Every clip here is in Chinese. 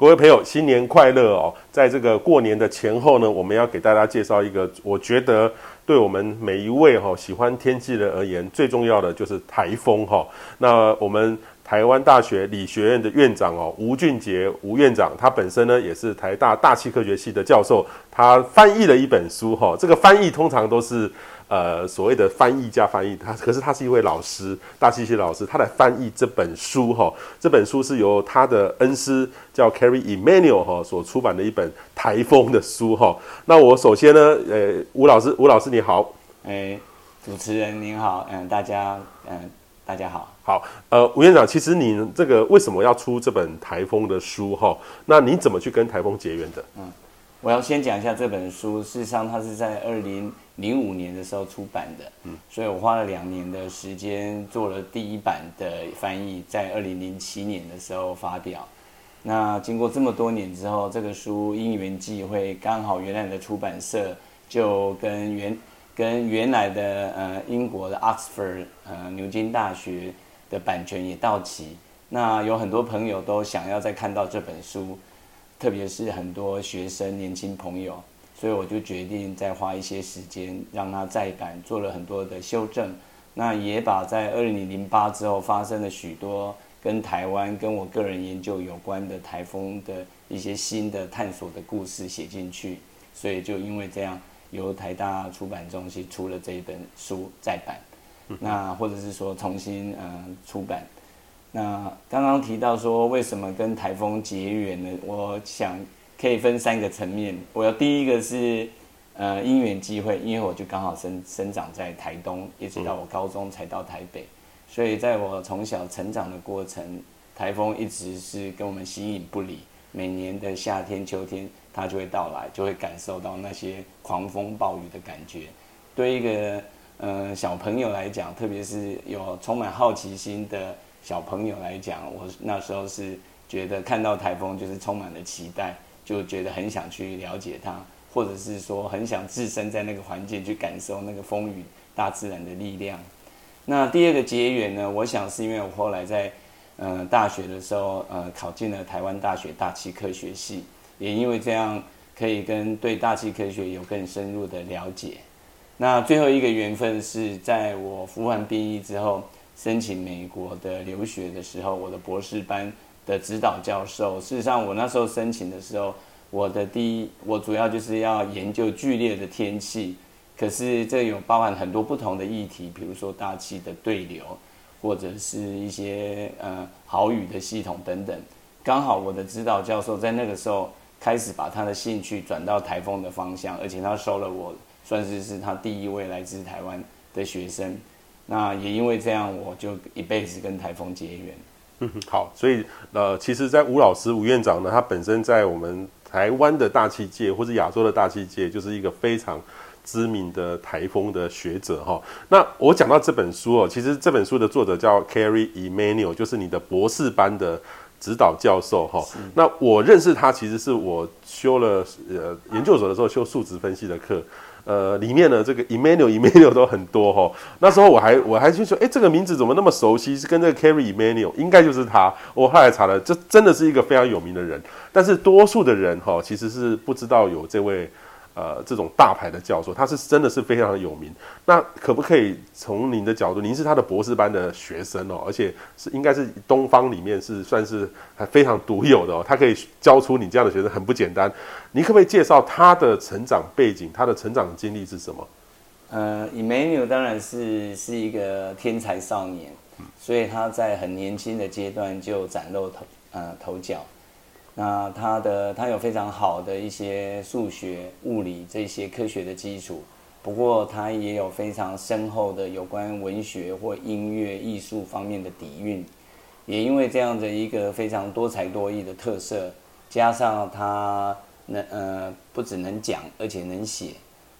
各位朋友，新年快乐哦！在这个过年的前后呢，我们要给大家介绍一个，我觉得对我们每一位哈喜欢天气的而言，最重要的就是台风哈。那我们台湾大学理学院的院长哦，吴俊杰吴院长，他本身呢也是台大大气科学系的教授，他翻译了一本书哈。这个翻译通常都是。呃，所谓的翻译加翻译，他可是他是一位老师，大西西老师，他来翻译这本书哈。这本书是由他的恩师叫 Kerry Emanuel 哈所出版的一本台风的书哈。那我首先呢，呃，吴老师，吴老师你好，哎，主持人您好，嗯，大家，嗯，大家好，好，呃，吴院长，其实你这个为什么要出这本台风的书哈？那你怎么去跟台风结缘的？嗯。我要先讲一下这本书，事实上它是在二零零五年的时候出版的，嗯，所以我花了两年的时间做了第一版的翻译，在二零零七年的时候发表。那经过这么多年之后，这个书因缘际会，刚好原来的出版社就跟原跟原来的呃英国的 Oxford 呃牛津大学的版权也到期，那有很多朋友都想要再看到这本书。特别是很多学生、年轻朋友，所以我就决定再花一些时间让他再版，做了很多的修正。那也把在二零零八之后发生了许多跟台湾、跟我个人研究有关的台风的一些新的探索的故事写进去。所以就因为这样，由台大出版中心出了这一本书再版，那或者是说重新嗯、出版。那刚刚提到说为什么跟台风结缘呢？我想可以分三个层面。我要第一个是呃因缘机会，因为我就刚好生生长在台东，一直到我高中才到台北，所以在我从小成长的过程，台风一直是跟我们形影不离。每年的夏天、秋天，它就会到来，就会感受到那些狂风暴雨的感觉。对一个呃小朋友来讲，特别是有充满好奇心的。小朋友来讲，我那时候是觉得看到台风就是充满了期待，就觉得很想去了解它，或者是说很想置身在那个环境去感受那个风雨、大自然的力量。那第二个结缘呢，我想是因为我后来在呃大学的时候，呃考进了台湾大学大气科学系，也因为这样可以跟对大气科学有更深入的了解。那最后一个缘分是在我服完兵役之后。申请美国的留学的时候，我的博士班的指导教授，事实上我那时候申请的时候，我的第一，我主要就是要研究剧烈的天气，可是这有包含很多不同的议题，比如说大气的对流，或者是一些呃豪雨的系统等等。刚好我的指导教授在那个时候开始把他的兴趣转到台风的方向，而且他收了我，算是是他第一位来自台湾的学生。那也因为这样，我就一辈子跟台风结缘。嗯，好，所以呃，其实，在吴老师吴院长呢，他本身在我们台湾的大气界或者亚洲的大气界，就是一个非常知名的台风的学者哈。那我讲到这本书哦，其实这本书的作者叫 carry emmanuel 就是你的博士班的指导教授哈。那我认识他，其实是我修了呃研究所的时候修数值分析的课。呃，里面的，这个 Emanuel Emanuel 都很多哈。那时候我还我还就说，哎，这个名字怎么那么熟悉？是跟这个 Kerry Emanuel，应该就是他。我后来查了，这真的是一个非常有名的人。但是多数的人哈，其实是不知道有这位。呃，这种大牌的教授，他是真的是非常有名。那可不可以从您的角度，您是他的博士班的学生哦，而且是应该是东方里面是算是还非常独有的哦。他可以教出你这样的学生，很不简单。你可不可以介绍他的成长背景，他的成长经历是什么？呃，Emanuel 当然是是一个天才少年，所以他在很年轻的阶段就崭露头呃头角。那他的他有非常好的一些数学、物理这些科学的基础，不过他也有非常深厚的有关文学或音乐艺术方面的底蕴。也因为这样的一个非常多才多艺的特色，加上他能呃不只能讲，而且能写，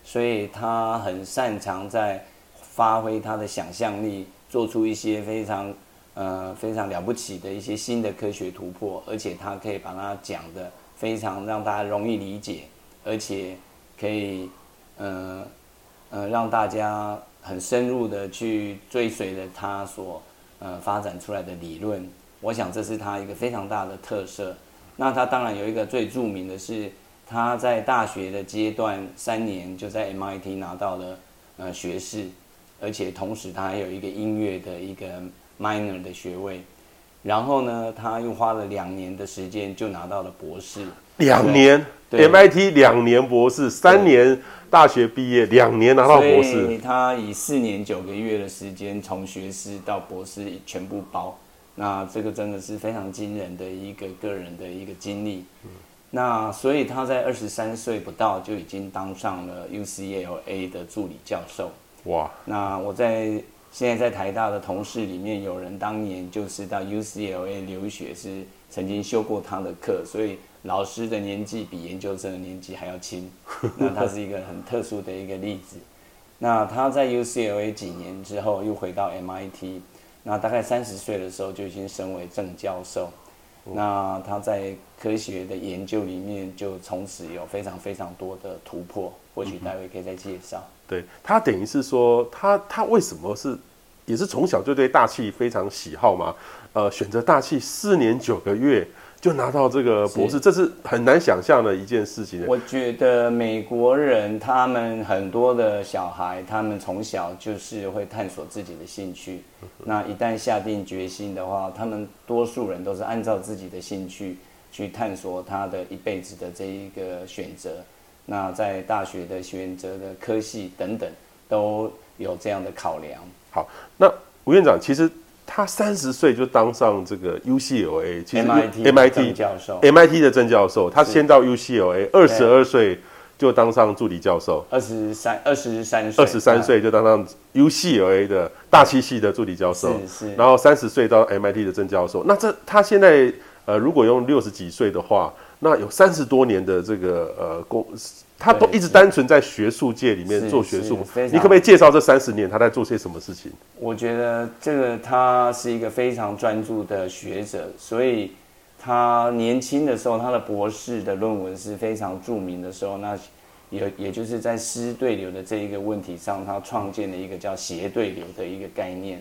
所以他很擅长在发挥他的想象力，做出一些非常。呃，非常了不起的一些新的科学突破，而且他可以把它讲得非常让大家容易理解，而且可以呃呃让大家很深入的去追随着他所呃发展出来的理论。我想这是他一个非常大的特色。那他当然有一个最著名的是，他在大学的阶段三年就在 MIT 拿到了呃学士，而且同时他还有一个音乐的一个 minor 的学位。然后呢，他又花了两年的时间就拿到了博士。两年，MIT 两年博士，三年大学毕业，两年拿到博士。他以四年九个月的时间，从学士到博士全部包。那这个真的是非常惊人的一个个人的一个经历。那所以他在二十三岁不到就已经当上了 UCLA 的助理教授。哇！那我在。现在在台大的同事里面，有人当年就是到 UCLA 留学，是曾经修过他的课，所以老师的年纪比研究生的年纪还要轻。那他是一个很特殊的一个例子。那他在 UCLA 几年之后，又回到 MIT，那大概三十岁的时候就已经升为正教授。那他在科学的研究里面，就从此有非常非常多的突破。或许待会可以再介绍。对，他等于是说，他他为什么是也是从小就对大气非常喜好嘛？呃，选择大气四年九个月就拿到这个博士，是这是很难想象的一件事情。我觉得美国人他们很多的小孩，他们从小就是会探索自己的兴趣。那一旦下定决心的话，他们多数人都是按照自己的兴趣去探索他的一辈子的这一个选择。那在大学的选择的科系等等，都有这样的考量。好，那吴院长其实他三十岁就当上这个 UCLA，其实 MIT 教授，MIT 的正教授。他先到 UCLA，二十二岁就当上助理教授，二十三二十三岁，二十三岁就当上 UCLA 的大气系的助理教授，是是。然后三十岁到 MIT 的正教授。那这他现在呃，如果用六十几岁的话。那有三十多年的这个呃工，他都一直单纯在学术界里面做学术。你可不可以介绍这三十年他在做些什么事情？我觉得这个他是一个非常专注的学者，所以他年轻的时候，他的博士的论文是非常著名的时候，那也也就是在湿对流的这一个问题上，他创建了一个叫斜对流的一个概念。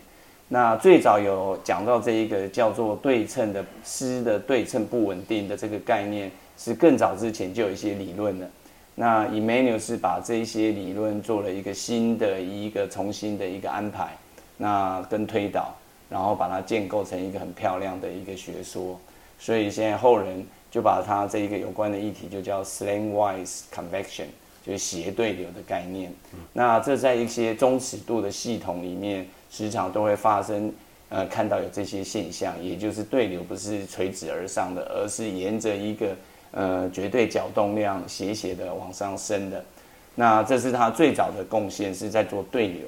那最早有讲到这一个叫做对称的湿的对称不稳定的这个概念，是更早之前就有一些理论的。那 Emmanuel 是把这些理论做了一个新的一个重新的一个安排，那跟推导，然后把它建构成一个很漂亮的一个学说。所以现在后人就把它这一个有关的议题就叫 slantwise convection，就斜对流的概念。那这在一些中尺度的系统里面。时常都会发生，呃，看到有这些现象，也就是对流不是垂直而上的，而是沿着一个呃绝对角动量斜斜的往上升的。那这是他最早的贡献，是在做对流。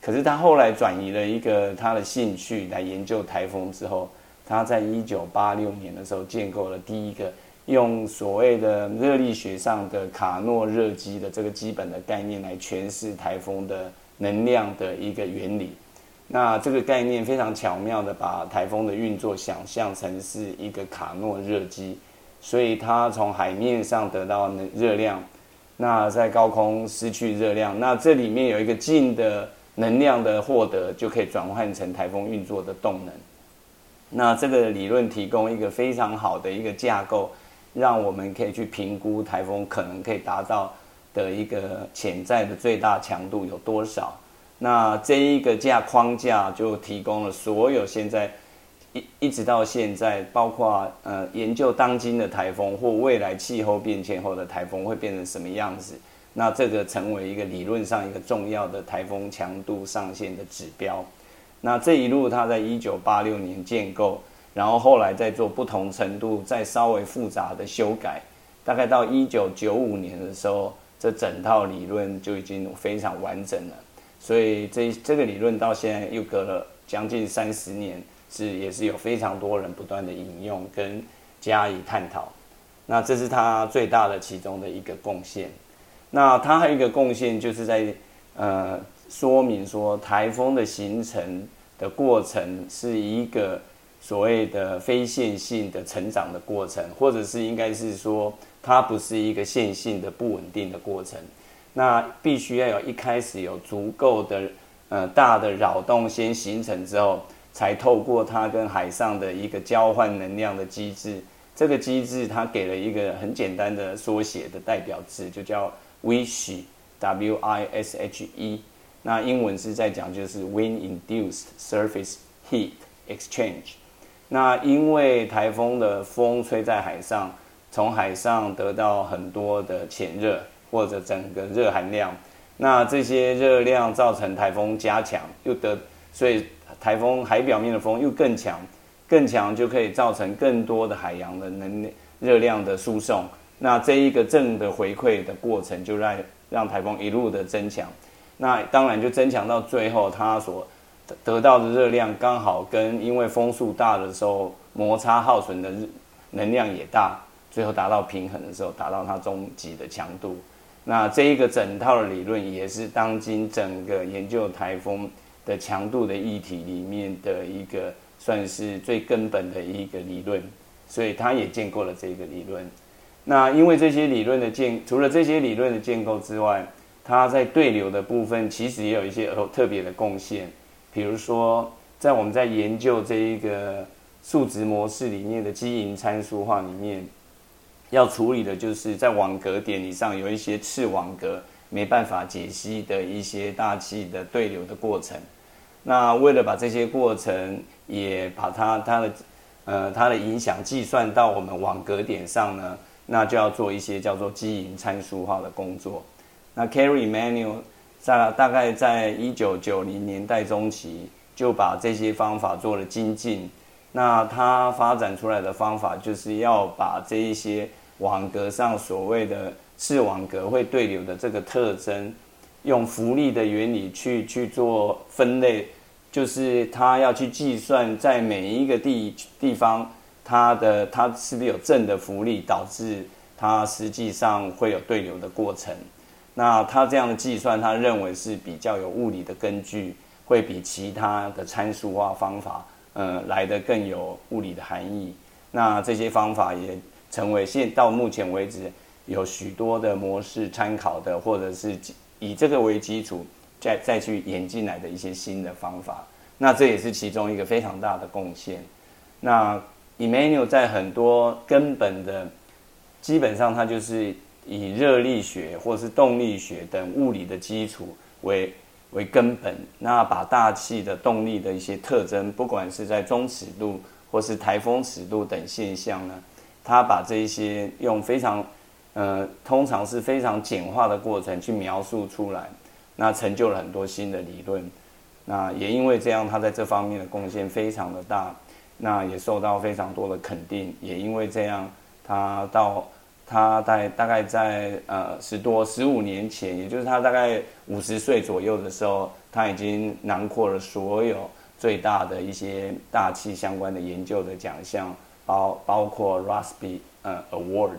可是他后来转移了一个他的兴趣来研究台风之后，他在一九八六年的时候建构了第一个用所谓的热力学上的卡诺热机的这个基本的概念来诠释台风的能量的一个原理。那这个概念非常巧妙地把台风的运作想象成是一个卡诺热机，所以它从海面上得到能热量，那在高空失去热量，那这里面有一个静的能量的获得，就可以转换成台风运作的动能。那这个理论提供一个非常好的一个架构，让我们可以去评估台风可能可以达到的一个潜在的最大强度有多少。那这一个架框架就提供了所有现在一一直到现在，包括呃研究当今的台风或未来气候变迁后的台风会变成什么样子，那这个成为一个理论上一个重要的台风强度上限的指标。那这一路它在一九八六年建构，然后后来再做不同程度再稍微复杂的修改，大概到一九九五年的时候，这整套理论就已经非常完整了。所以这这个理论到现在又隔了将近三十年，是也是有非常多人不断的引用跟加以探讨。那这是他最大的其中的一个贡献。那他还有一个贡献，就是在呃说明说台风的形成的过程是一个所谓的非线性的成长的过程，或者是应该是说它不是一个线性的不稳定的过程。那必须要有一开始有足够的呃大的扰动先形成之后，才透过它跟海上的一个交换能量的机制，这个机制它给了一个很简单的缩写的代表字，就叫 WISH，W I S H E。那英文是在讲就是 Wind-induced surface heat exchange。那因为台风的风吹在海上，从海上得到很多的潜热或者整个热含量，那这些热量造成台风加强，又得所以台风海表面的风又更强。更强就可以造成更多的海洋的能热量的输送，那这一个正的回馈的过程就让让台风一路的增强，那当然就增强到最后，它所得到的热量刚好跟因为风速大的时候摩擦耗损的能量也大，最后达到平衡的时候，达到它终极的强度。那这一个整套的理论也是当今整个研究台风的强度的议题里面的一个。算是最根本的一个理论，所以他也建构了这个理论。那因为这些理论的建，除了这些理论的建构之外，他在对流的部分其实也有一些特别的贡献。比如说，在我们在研究这一个数值模式里面的基因参数化里面，要处理的就是在网格点以上有一些次网格没办法解析的一些大气的对流的过程。那为了把这些过程也把它它的呃它的影响计算到我们网格点上呢，那就要做一些叫做基因参数化的工作。那 Cary Emanuel 在大概在一九九零年代中期就把这些方法做了精进。那他发展出来的方法就是要把这一些网格上所谓的次网格会对流的这个特征，用浮力的原理去去做分类。就是他要去计算，在每一个地地方，它的它是不是有正的浮力，导致它实际上会有对流的过程。那他这样的计算，他认为是比较有物理的根据，会比其他的参数化方法，呃，来得更有物理的含义。那这些方法也成为现到目前为止有许多的模式参考的，或者是以这个为基础。再再去演进来的一些新的方法，那这也是其中一个非常大的贡献。那 Emanuel 在很多根本的，基本上他就是以热力学或是动力学等物理的基础为为根本，那把大气的动力的一些特征，不管是在中尺度或是台风尺度等现象呢，他把这一些用非常呃，通常是非常简化的过程去描述出来。那成就了很多新的理论，那也因为这样，他在这方面的贡献非常的大，那也受到非常多的肯定。也因为这样，他到他在大概在呃十多十五年前，也就是他大概五十岁左右的时候，他已经囊括了所有最大的一些大气相关的研究的奖项，包包括 Rossby 呃 Award。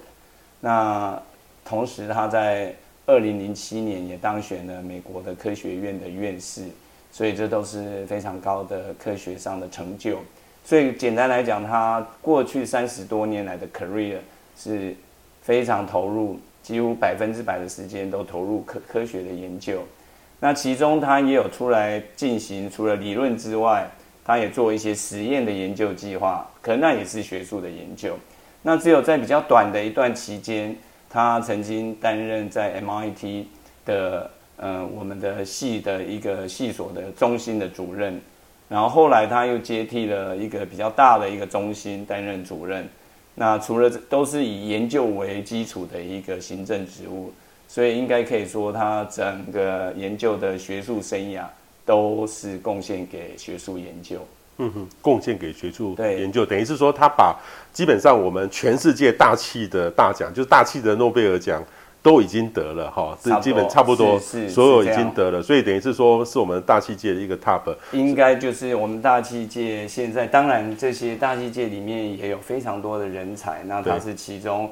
那同时他在二零零七年也当选了美国的科学院的院士，所以这都是非常高的科学上的成就。所以简单来讲，他过去三十多年来的 career 是非常投入，几乎百分之百的时间都投入科科学的研究。那其中他也有出来进行，除了理论之外，他也做一些实验的研究计划，可能那也是学术的研究。那只有在比较短的一段期间。他曾经担任在 MIT 的呃我们的系的一个系所的中心的主任，然后后来他又接替了一个比较大的一个中心担任主任。那除了都是以研究为基础的一个行政职务，所以应该可以说他整个研究的学术生涯都是贡献给学术研究。嗯哼，贡献给学术研究，等于是说他把基本上我们全世界大气的大奖，就是大气的诺贝尔奖都已经得了哈，这基本差不多，所有已经得了，所以等于是说是我们大气界的一个 top。应该就是我们大气界现在，当然这些大气界里面也有非常多的人才，那他是其中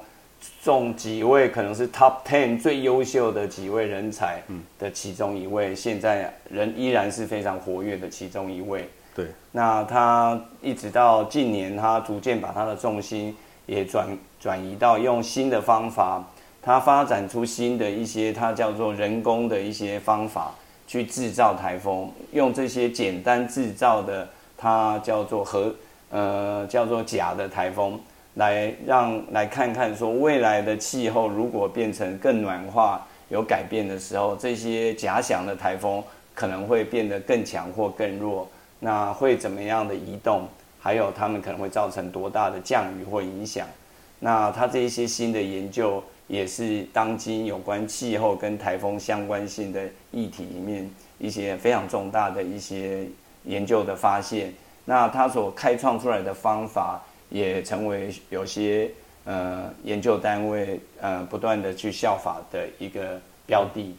中几位可能是 top ten 最优秀的几位人才的其中一位，现在人依然是非常活跃的其中一位。对，那他一直到近年，他逐渐把他的重心也转转移到用新的方法，他发展出新的一些，他叫做人工的一些方法去制造台风，用这些简单制造的，它叫做和呃叫做假的台风，来让来看看说未来的气候如果变成更暖化有改变的时候，这些假想的台风可能会变得更强或更弱，那会怎么样的移动？还有他们可能会造成多大的降雨或影响？那他这一些新的研究也是当今有关气候跟台风相关性的议题里面一些非常重大的一些研究的发现。那他所开创出来的方法也成为有些呃研究单位呃不断的去效法的一个标的。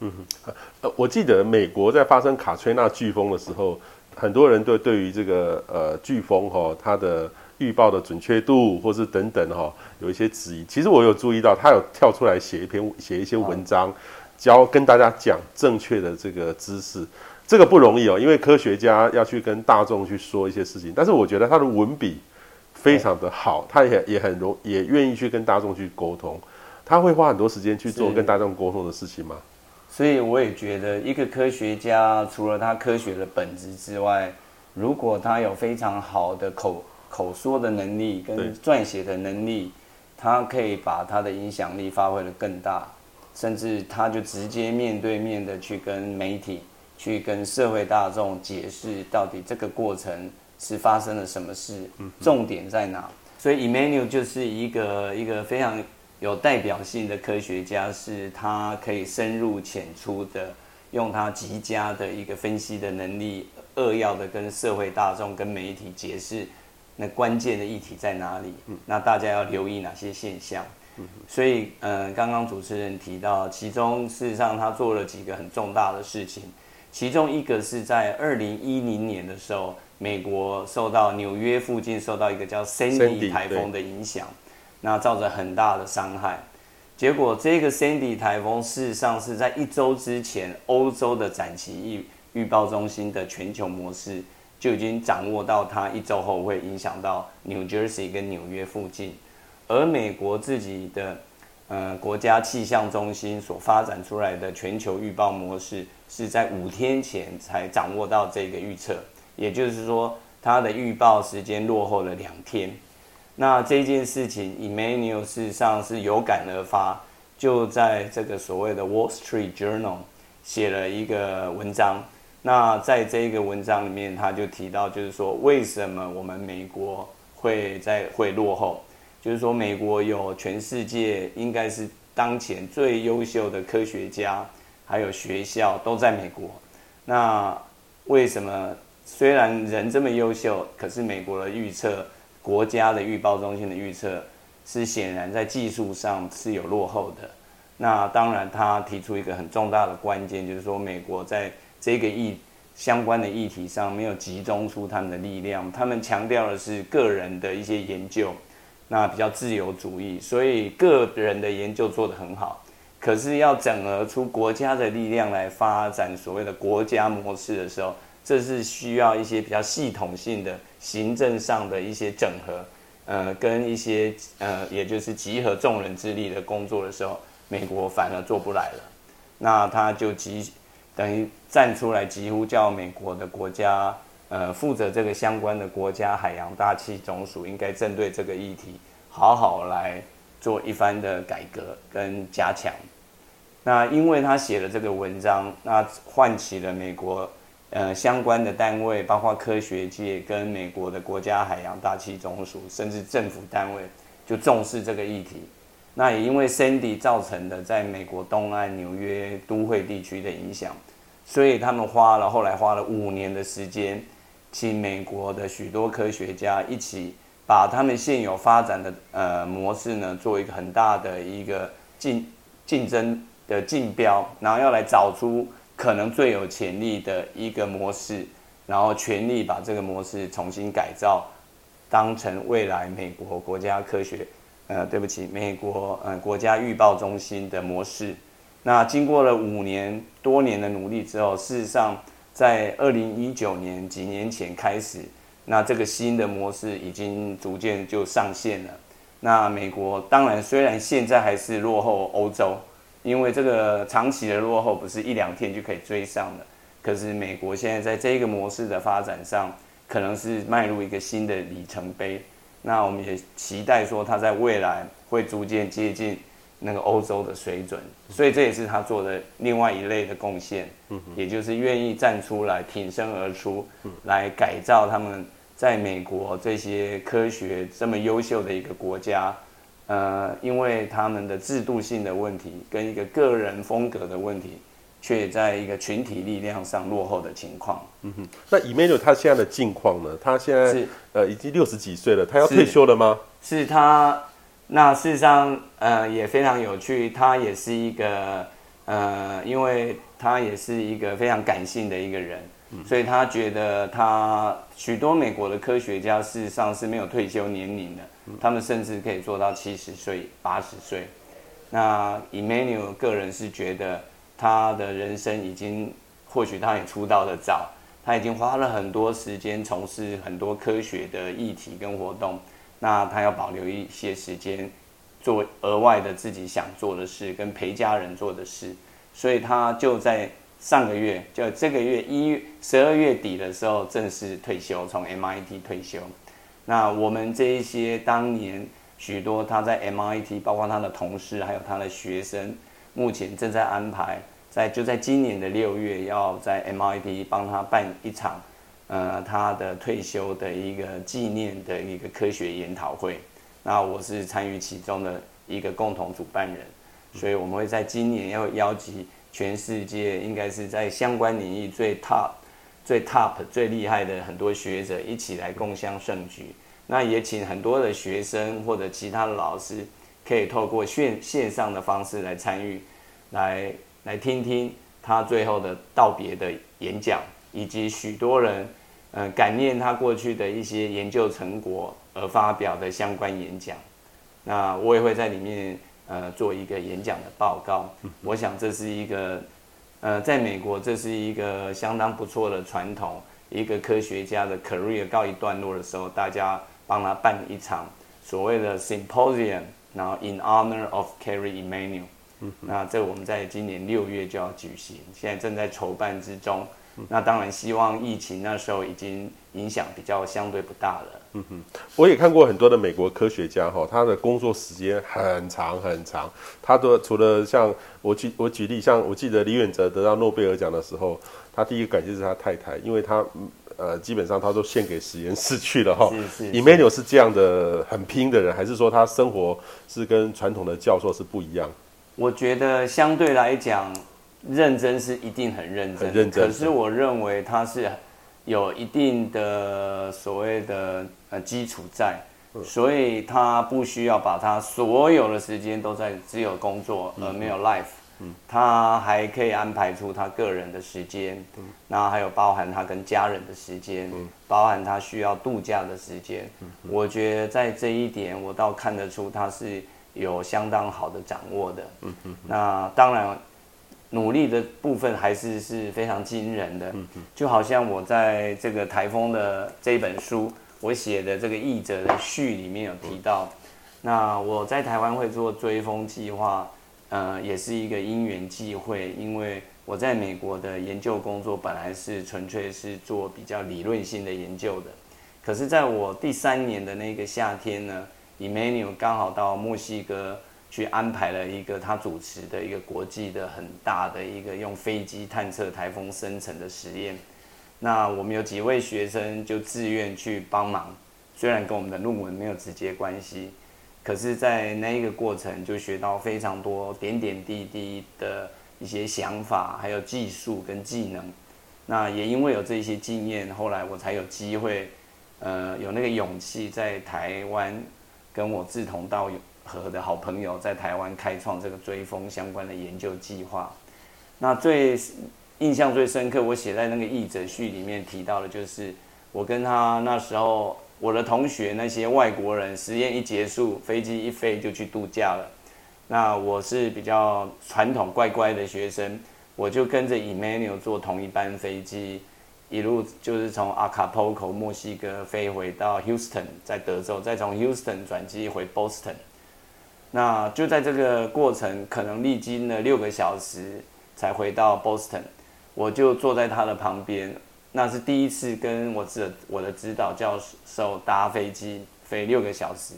嗯哼，呃，我记得美国在发生卡崔娜飓风的时候，很多人对对于这个呃飓风哈它的预报的准确度或是等等哈有一些质疑。其实我有注意到，他有跳出来写一篇写一些文章，教跟大家讲正确的这个知识。这个不容易哦，因为科学家要去跟大众去说一些事情。但是我觉得他的文笔非常的好，他也也很容也愿意去跟大众去沟通。他会花很多时间去做跟大众沟通的事情吗？所以我也觉得，一个科学家除了他科学的本质之外，如果他有非常好的口口说的能力跟撰写的能力，他可以把他的影响力发挥的更大，甚至他就直接面对面的去跟媒体。去跟社会大众解释到底这个过程是发生了什么事，重点在哪？所以 Emmanuel 就是一个一个非常有代表性的科学家，是他可以深入浅出的用他极佳的一个分析的能力，扼要的跟社会大众跟媒体解释那关键的议题在哪里，那大家要留意哪些现象？所以，嗯，刚刚主持人提到，其中事实上他做了几个很重大的事情。其中一个是在二零一零年的时候，美国受到纽约附近受到一个叫 Sandy 台风的影响，那造成很大的伤害。结果这个 Sandy 台风事实上是在一周之前，欧洲的展期预预报中心的全球模式就已经掌握到它一周后会影响到 New Jersey 跟纽约附近，而美国自己的。呃，国家气象中心所发展出来的全球预报模式是在五天前才掌握到这个预测，也就是说，它的预报时间落后了两天。那这件事情，Emmanuel 事实上是有感而发，就在这个所谓的 Wall Street Journal 写了一个文章。那在这一个文章里面，他就提到，就是说，为什么我们美国会在会落后？就是说，美国有全世界应该是当前最优秀的科学家，还有学校都在美国。那为什么虽然人这么优秀，可是美国的预测，国家的预报中心的预测是显然在技术上是有落后的。那当然，他提出一个很重大的关键，就是说，美国在这个议相关的议题上没有集中出他们的力量，他们强调的是个人的一些研究。那比较自由主义，所以个人的研究做得很好，可是要整合出国家的力量来发展所谓的国家模式的时候，这是需要一些比较系统性的行政上的一些整合，呃，跟一些呃，也就是集合众人之力的工作的时候，美国反而做不来了。那他就集等于站出来，几乎叫美国的国家。呃，负责这个相关的国家海洋大气总署应该针对这个议题，好好来做一番的改革跟加强。那因为他写了这个文章，那唤起了美国呃相关的单位，包括科学界跟美国的国家海洋大气总署，甚至政府单位就重视这个议题。那也因为 Sandy 造成的在美国东岸纽约都会地区的影响，所以他们花了后来花了五年的时间。请美国的许多科学家一起把他们现有发展的呃模式呢，做一个很大的一个竞竞争的竞标，然后要来找出可能最有潜力的一个模式，然后全力把这个模式重新改造，当成未来美国国家科学呃对不起，美国呃国家预报中心的模式。那经过了五年多年的努力之后，事实上。在二零一九年几年前开始，那这个新的模式已经逐渐就上线了。那美国当然虽然现在还是落后欧洲，因为这个长期的落后不是一两天就可以追上的。可是美国现在在这个模式的发展上，可能是迈入一个新的里程碑。那我们也期待说他在未来会逐渐接近那个欧洲的水准，所以这也是他做的另外一类的贡献，也就是愿意站出来挺身而出，来改造他们在美国这些科学这么优秀的一个国家，呃，因为他们的制度性的问题跟一个个人风格的问题。却在一个群体力量上落后的情况。嗯哼，那 Emmanuel 他现在的境况呢？他现在是呃已经六十几岁了，他要退休了吗？是，是他，那事实上呃也非常有趣，他也是一个呃，因为他也是一个非常感性的一个人，嗯、所以他觉得他许多美国的科学家事实上是没有退休年龄的，嗯、他们甚至可以做到七十岁、八十岁。那 Emmanuel 个人是觉得。他的人生已经，或许他也出道的早，他已经花了很多时间从事很多科学的议题跟活动，那他要保留一些时间做额外的自己想做的事跟陪家人做的事，所以他就在上个月，就这个月一十二月底的时候正式退休，从 MIT 退休。那我们这一些当年许多他在 MIT，包括他的同事还有他的学生，目前正在安排。在就在今年的六月，要在 MIT 帮他办一场，呃，他的退休的一个纪念的一个科学研讨会。那我是参与其中的一个共同主办人，所以我们会在今年要邀集全世界应该是在相关领域最 top、最 top、最厉害的很多学者一起来共襄盛举。那也请很多的学生或者其他的老师，可以透过线线上的方式来参与，来。来听听他最后的道别的演讲，以及许多人，呃，感念他过去的一些研究成果而发表的相关演讲。那我也会在里面，呃，做一个演讲的报告。我想这是一个，呃，在美国这是一个相当不错的传统。一个科学家的 career 告一段落的时候，大家帮他办一场所谓的 symposium，然后 in honor of Kerry Emanuel。那这我们在今年六月就要举行，现在正在筹办之中。那当然希望疫情那时候已经影响比较相对不大了。嗯哼，我也看过很多的美国科学家哈，他的工作时间很长很长。他的除了像我举我举例，像我记得李远哲得到诺贝尔奖的时候，他第一个感谢是他太太，因为他呃基本上他都献给实验室去了哈。是是。Emmanuel 是这样的很拼的人，还是说他生活是跟传统的教授是不一样？我觉得相对来讲，认真是一定很认真，很认真。可是我认为他是有一定的所谓的呃基础在，所以他不需要把他所有的时间都在只有工作而没有 life。他还可以安排出他个人的时间，那还有包含他跟家人的时间，包含他需要度假的时间。我觉得在这一点，我倒看得出他是。有相当好的掌握的，嗯嗯，那当然努力的部分还是是非常惊人的，嗯嗯，就好像我在这个台风的这一本书，我写的这个译者的序里面有提到，那我在台湾会做追风计划，呃，也是一个因缘际会，因为我在美国的研究工作本来是纯粹是做比较理论性的研究的，可是在我第三年的那个夏天呢。Emmanuel 刚好到墨西哥去安排了一个他主持的一个国际的很大的一个用飞机探测台风生成的实验。那我们有几位学生就自愿去帮忙，虽然跟我们的论文没有直接关系，可是，在那一个过程就学到非常多点点滴滴的一些想法，还有技术跟技能。那也因为有这些经验，后来我才有机会，呃，有那个勇气在台湾。跟我志同道合的好朋友在台湾开创这个追风相关的研究计划。那最印象最深刻，我写在那个译者序里面提到的，就是我跟他那时候，我的同学那些外国人，实验一结束，飞机一飞就去度假了。那我是比较传统乖乖的学生，我就跟着 Emmanuel 坐同一班飞机。一路就是从阿卡波口墨西哥飞回到 Houston，在德州，再从 Houston 转机回 Boston。那就在这个过程，可能历经了六个小时才回到 Boston。我就坐在他的旁边，那是第一次跟我指我的指导教授搭飞机飞六个小时，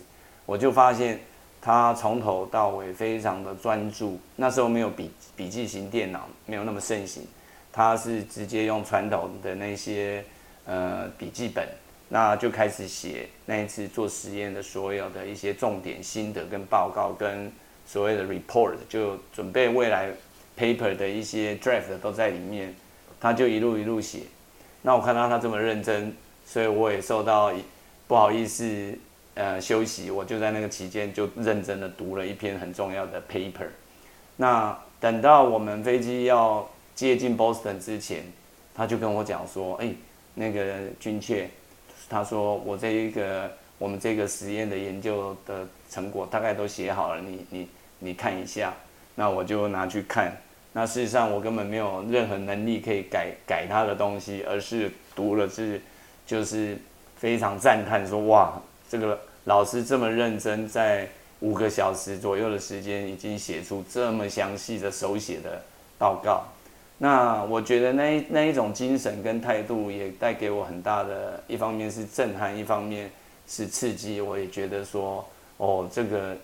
我就发现他从头到尾非常的专注。那时候没有笔笔记型电脑，没有那么盛行，他是直接用传统的那些呃笔记本，那就开始写那一次做实验的所有的一些重点心得跟报告跟所谓的 report，就准备未来 paper 的一些 draft 都在里面，他就一路一路写。那我看到他这么认真，所以我也受到不好意思，呃，休息，我就在那个期间就认真的读了一篇很重要的 paper。那等到我们飞机要接近 Boston 之前，他就跟我讲说：“哎，那个君切，他说我这一个我们这个实验的研究的成果大概都写好了，你你你看一下。”那我就拿去看。那事实上，我根本没有任何能力可以改改他的东西，而是读了是，就是非常赞叹说：哇，这个老师这么认真，在五个小时左右的时间，已经写出这么详细的手写的报告。那我觉得那那一种精神跟态度，也带给我很大的，一方面是震撼，一方面是刺激。我也觉得说，哦，这个。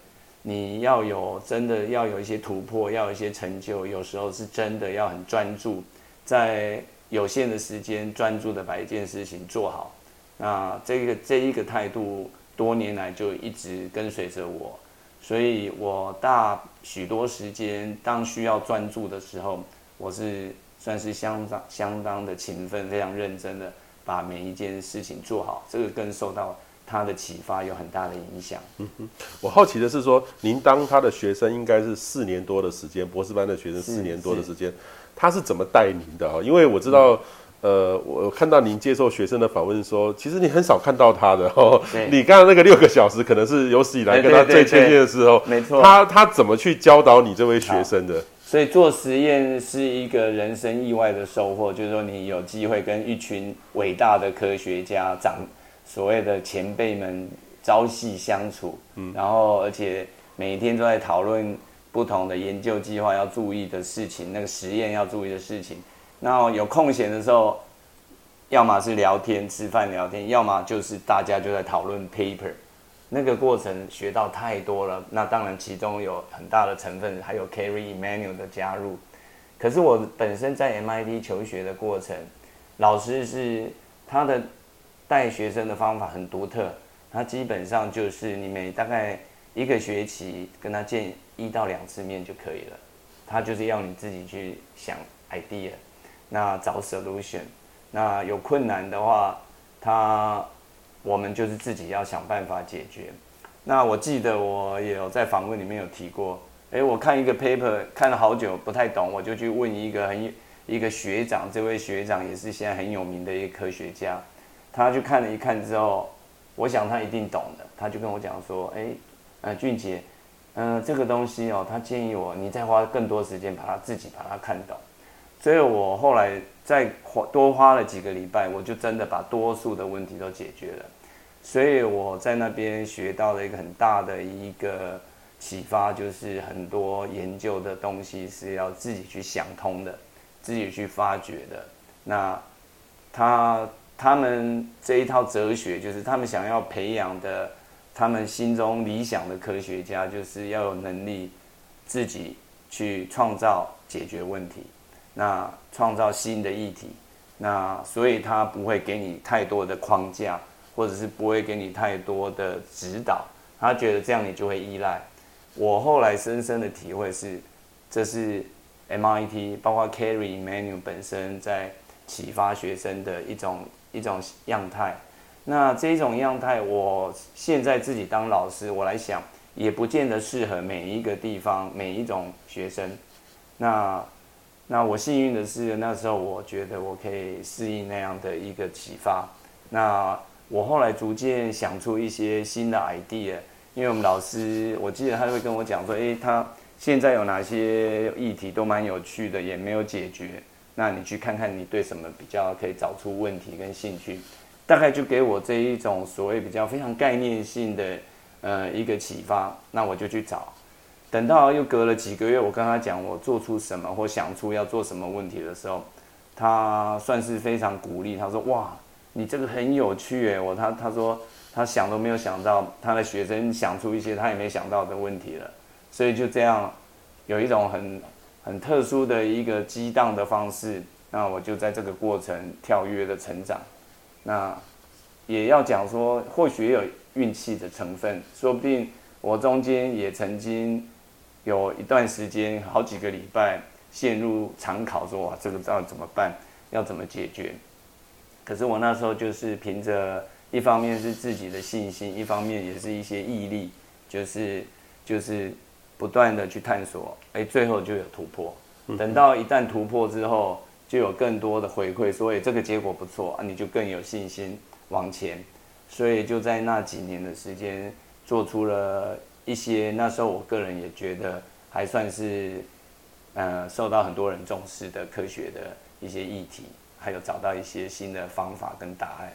你要有真的要有一些突破，要有一些成就，有时候是真的要很专注，在有限的时间专注的把一件事情做好。那这个这一个态度，多年来就一直跟随着我，所以我大许多时间当需要专注的时候，我是算是相当相当的勤奋，非常认真的把每一件事情做好。这个更受到。他的启发有很大的影响。嗯哼，我好奇的是说，您当他的学生应该是四年多的时间，博士班的学生四年多的时间，他是怎么带您的啊？因为我知道，嗯、呃，我看到您接受学生的访问说，其实你很少看到他的哦。你刚刚那个六个小时，可能是有史以来跟他最亲近的时候。没错。他他怎么去教导你这位学生的？所以做实验是一个人生意外的收获，就是说你有机会跟一群伟大的科学家长。所谓的前辈们朝夕相处，嗯，然后而且每一天都在讨论不同的研究计划要注意的事情，那个实验要注意的事情。那有空闲的时候，要么是聊天吃饭聊天，要么就是大家就在讨论 paper。那个过程学到太多了。那当然其中有很大的成分还有 carry Emanuel 的加入。可是我本身在 MIT 求学的过程，老师是他的。带学生的方法很独特，他基本上就是你每大概一个学期跟他见一到两次面就可以了，他就是要你自己去想 idea，那找 solution，那有困难的话，他我们就是自己要想办法解决。那我记得我也有在访问里面有提过，诶，我看一个 paper 看了好久不太懂，我就去问一个很一个学长，这位学长也是现在很有名的一个科学家。他去看了一看之后，我想他一定懂的。他就跟我讲说：“哎，呃，俊杰，嗯、这个东西哦，他建议我你再花更多时间把它自己把它看懂。”所以，我后来再花多花了几个礼拜，我就真的把多数的问题都解决了。所以我在那边学到了一个很大的一个启发，就是很多研究的东西是要自己去想通的，自己去发掘的。那他。他们这一套哲学，就是他们想要培养的，他们心中理想的科学家，就是要有能力自己去创造解决问题，那创造新的议题，那所以他不会给你太多的框架，或者是不会给你太多的指导，他觉得这样你就会依赖。我后来深深的体会是，这是 MIT 包括 Kerry Emanuel 本身在启发学生的一种。一种样态，那这种样态，我现在自己当老师，我来想，也不见得适合每一个地方、每一种学生。那那我幸运的是，那时候我觉得我可以适应那样的一个启发。那我后来逐渐想出一些新的 idea，因为我们老师，我记得他会跟我讲说，诶，他现在有哪些议题都蛮有趣的，也没有解决。那你去看看，你对什么比较可以找出问题跟兴趣，大概就给我这一种所谓比较非常概念性的呃一个启发。那我就去找，等到又隔了几个月，我跟他讲我做出什么或想出要做什么问题的时候，他算是非常鼓励。他说：“哇，你这个很有趣诶。”我他他说他想都没有想到，他的学生想出一些他也没想到的问题了，所以就这样有一种很很特殊的一个激荡的方式。那我就在这个过程跳跃的成长。那也要讲说，或许有运气的成分，说不定我中间也曾经有一段时间，好几个礼拜陷入常考，说哇，这个要怎么办？要怎么解决？可是我那时候就是凭着。一方面是自己的信心，一方面也是一些毅力，就是就是不断的去探索，哎，最后就有突破。等到一旦突破之后，就有更多的回馈，所以这个结果不错啊，你就更有信心往前。所以就在那几年的时间，做出了一些那时候我个人也觉得还算是，呃，受到很多人重视的科学的一些议题，还有找到一些新的方法跟答案。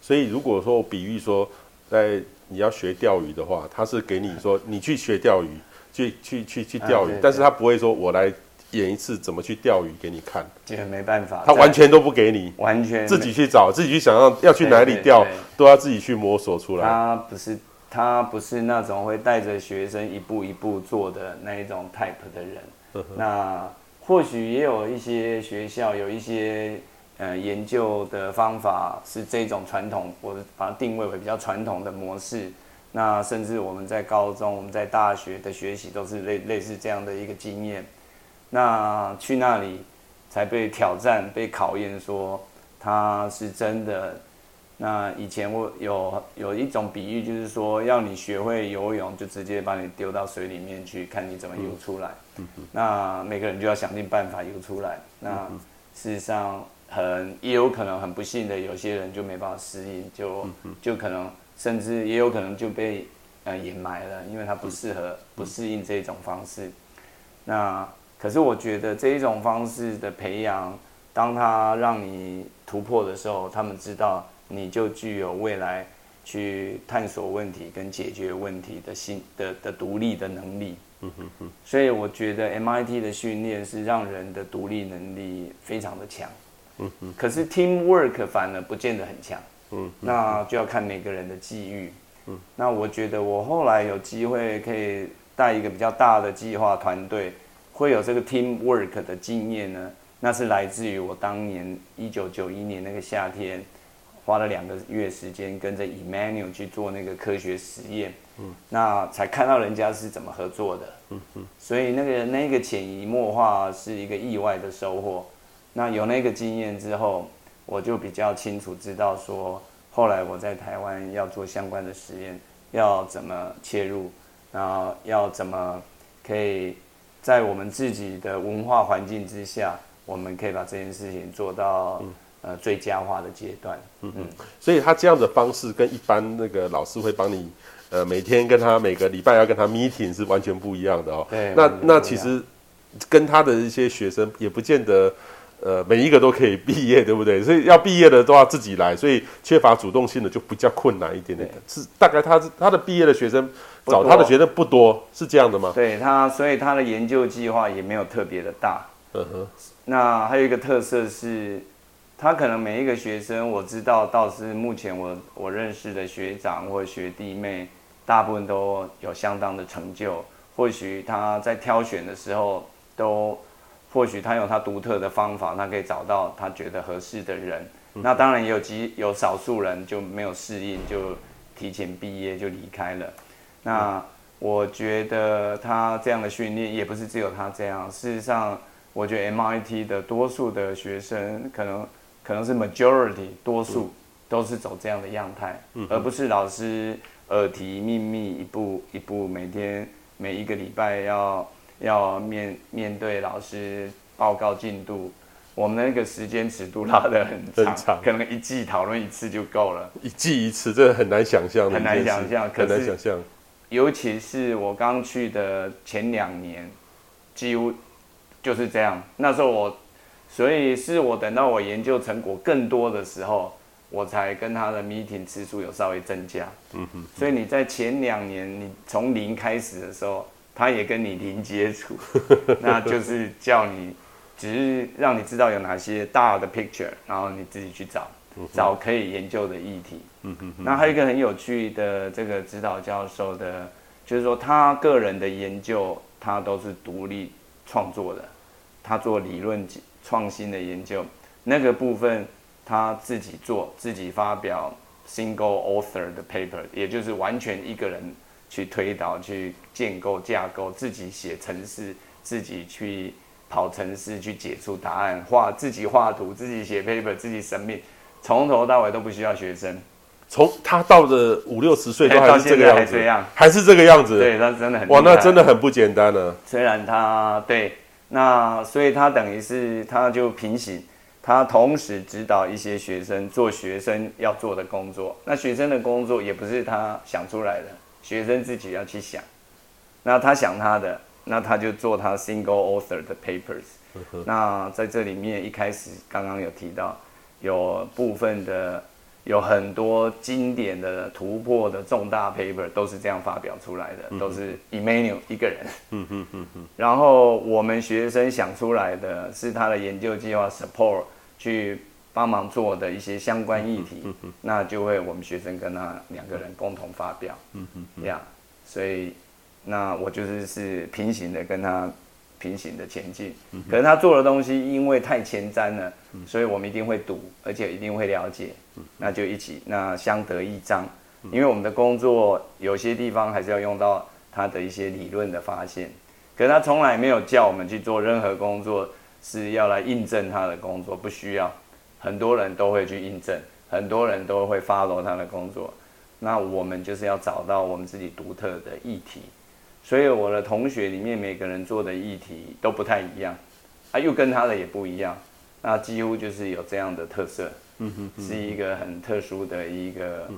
所以，如果说我比喻说，在你要学钓鱼的话，他是给你说你去学钓鱼，去去去去钓鱼，但是他不会说我来演一次怎么去钓鱼给你看，这个没办法，他完全都不给你，完全自己去找，自己去想要要去哪里钓，都要自己去摸索出来。他不是他不是那种会带着学生一步一步做的那一种 type 的人。那或许也有一些学校有一些。呃，研究的方法是这种传统，我把它定位为比较传统的模式。那甚至我们在高中、我们在大学的学习都是类类似这样的一个经验。那去那里才被挑战、被考验，说他是真的。那以前我有有一种比喻，就是说要你学会游泳，就直接把你丢到水里面去，看你怎么游出来。那每个人就要想尽办法游出来。那事实上。很也有可能很不幸的，有些人就没办法适应，就就可能甚至也有可能就被呃掩埋了，因为他不适合不适应这种方式。那可是我觉得这一种方式的培养，当他让你突破的时候，他们知道你就具有未来去探索问题跟解决问题的心的的独立的能力。所以我觉得 MIT 的训练是让人的独立能力非常的强。嗯哼，可是 teamwork 反而不见得很强，嗯，那就要看每个人的际遇，嗯，那我觉得我后来有机会可以带一个比较大的计划团队，会有这个 teamwork 的经验呢，那是来自于我当年一九九一年那个夏天，花了两个月时间跟着 Emmanuel 去做那个科学实验，嗯，那才看到人家是怎么合作的，嗯嗯，所以那个那个潜移默化是一个意外的收获。那有那个经验之后，我就比较清楚知道说，后来我在台湾要做相关的实验，要怎么切入，然后要怎么可以在我们自己的文化环境之下，我们可以把这件事情做到呃最佳化的阶段。嗯嗯，所以他这样的方式跟一般那个老师会帮你呃每天跟他每个礼拜要跟他 meeting 是完全不一样的哦。对，那那其实跟他的一些学生也不见得。呃，每一个都可以毕业，对不对？所以要毕业的都要自己来，所以缺乏主动性的就比较困难一点点。是大概他他的毕业的学生找他的学生不多，是这样的吗？对他，所以他的研究计划也没有特别的大。嗯哼。那还有一个特色是，他可能每一个学生，我知道倒是目前我我认识的学长或学弟妹，大部分都有相当的成就。或许他在挑选的时候都。或许他有他独特的方法，他可以找到他觉得合适的人。那当然也有极有少数人就没有适应，就提前毕业就离开了。那我觉得他这样的训练也不是只有他这样。事实上，我觉得 MIT 的多数的学生可能可能是 majority 多数都是走这样的样态，而不是老师耳提面密一步一步，每天每一个礼拜要。要面面对老师报告进度，我们那个时间尺度拉的很长，很长，可能一季讨论一次就够了。一季一次，这很难想象，很难想象，很难想象。尤其是我刚去的前两年，几乎就是这样。那时候我，所以是我等到我研究成果更多的时候，我才跟他的 meeting 次数有稍微增加。嗯哼。所以你在前两年，你从零开始的时候。他也跟你零接触，那就是叫你，只是让你知道有哪些大的 picture，然后你自己去找。找可以研究的议题。嗯哼。那还有一个很有趣的这个指导教授的，就是说他个人的研究，他都是独立创作的，他做理论创新的研究，那个部分他自己做，自己发表 single author 的 paper，也就是完全一个人去推导、去建构架构，自己写程式，自己去。跑程式去解出答案，画自己画图，自己写 paper，自己 submit，从头到尾都不需要学生。从他到的五六十岁都还是这个样子，还是这个样子。对，他真的很哇，那真的很不简单呢。虽然他对，那所以他等于是他就平行，他同时指导一些学生做学生要做的工作。那学生的工作也不是他想出来的，学生自己要去想。那他想他的。那他就做他 single author 的 papers。那在这里面一开始刚刚有提到，有部分的有很多经典的突破的重大 paper 都是这样发表出来的，都是 Emmanuel 一个人。然后我们学生想出来的是他的研究计划 support 去帮忙做的一些相关议题，那就会我们学生跟他两个人共同发表。这样，所以。那我就是是平行的跟他平行的前进，可是他做的东西因为太前瞻了，所以我们一定会读，而且一定会了解，那就一起那相得益彰，因为我们的工作有些地方还是要用到他的一些理论的发现，可是他从来没有叫我们去做任何工作是要来印证他的工作，不需要，很多人都会去印证，很多人都会 follow 他的工作，那我们就是要找到我们自己独特的议题。所以我的同学里面每个人做的议题都不太一样，啊，又跟他的也不一样，那几乎就是有这样的特色，嗯哼，是一个很特殊的一个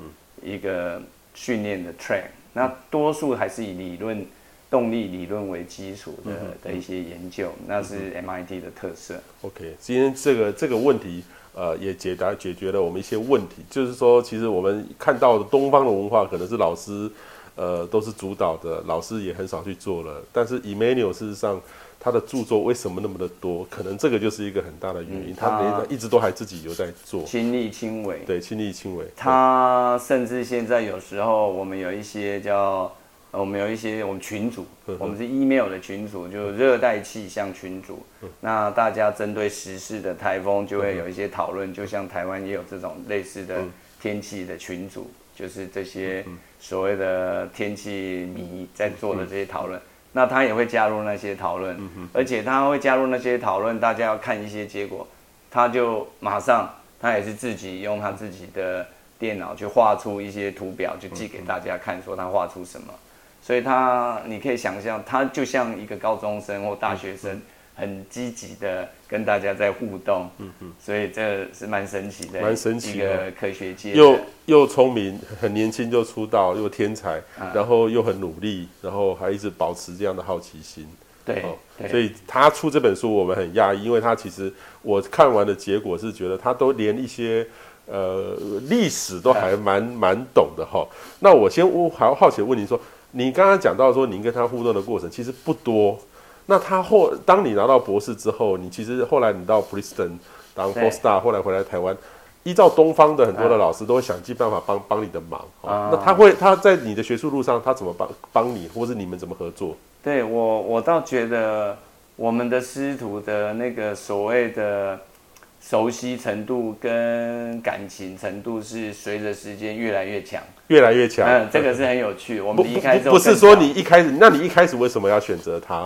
一个训练的 track。那多数还是以理论动力理论为基础的的一些研究，那是 MIT 的特色。OK，今天这个这个问题，呃，也解答解决了我们一些问题，就是说，其实我们看到的东方的文化可能是老师。呃，都是主导的，老师也很少去做了。但是 Emmanuel 事实上，他的著作为什么那么的多？可能这个就是一个很大的原因。嗯、他，他一直都还自己有在做，亲力亲为。对，亲力亲为。他甚至现在有时候，我们有一些叫，我们有一些我们群组，我们是 email 的群组，就热带气象群组。那大家针对时事的台风，就会有一些讨论。就像台湾也有这种类似的天气的群组。就是这些所谓的天气迷在做的这些讨论，那他也会加入那些讨论，而且他会加入那些讨论，大家要看一些结果，他就马上他也是自己用他自己的电脑去画出一些图表，就寄给大家看，说他画出什么，所以他你可以想象，他就像一个高中生或大学生。很积极的跟大家在互动，嗯嗯，所以这是蛮神奇的，蛮神奇的一个科学界，又又聪明，很年轻就出道，又天才，啊、然后又很努力，然后还一直保持这样的好奇心，对，对，所以他出这本书我们很讶异，因为他其实我看完的结果是觉得他都连一些呃历史都还蛮、啊、蛮懂的哈。那我先我还要好奇问你说，你刚刚讲到说您跟他互动的过程其实不多。那他后，当你拿到博士之后，你其实后来你到 Princeton 当 postdoc，后来回来台湾，依照东方的很多的老师都会想尽办法帮帮你的忙。啊、那他会他在你的学术路上，他怎么帮帮你，或是你们怎么合作？对我，我倒觉得我们的师徒的那个所谓的熟悉程度跟感情程度是随着时间越来越强，越来越强。嗯，这个是很有趣。我们离开之后不是说你一开始，那你一开始为什么要选择他？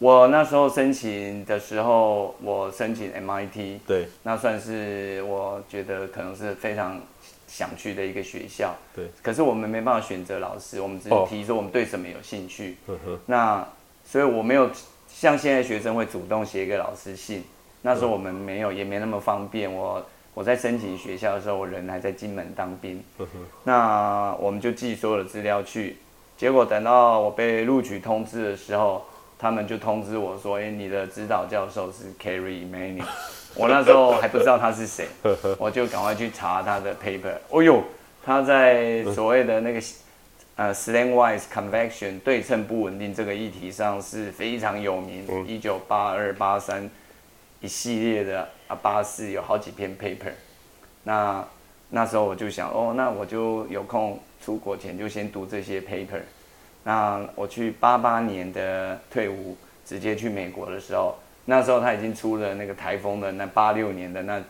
我那时候申请的时候，我申请 MIT，对，那算是我觉得可能是非常想去的一个学校，对。可是我们没办法选择老师，我们只是提说我们对什么有兴趣。哦、那所以我没有像现在学生会主动写给老师信，那时候我们没有，也没那么方便。我我在申请学校的时候，我人还在金门当兵，那我们就寄所有的资料去，结果等到我被录取通知的时候。他们就通知我说：“哎、欸，你的指导教授是 Kerry Emmanuel。” 我那时候还不知道他是谁，我就赶快去查他的 paper。哦呦，他在所谓的那个呃 slantwise convection 对称不稳定这个议题上是非常有名。一九八二八三一系列的啊八四有好几篇 paper。那那时候我就想，哦，那我就有空出国前就先读这些 paper。那我去八八年的退伍，直接去美国的时候，那时候他已经出了那个台风的那八六年的那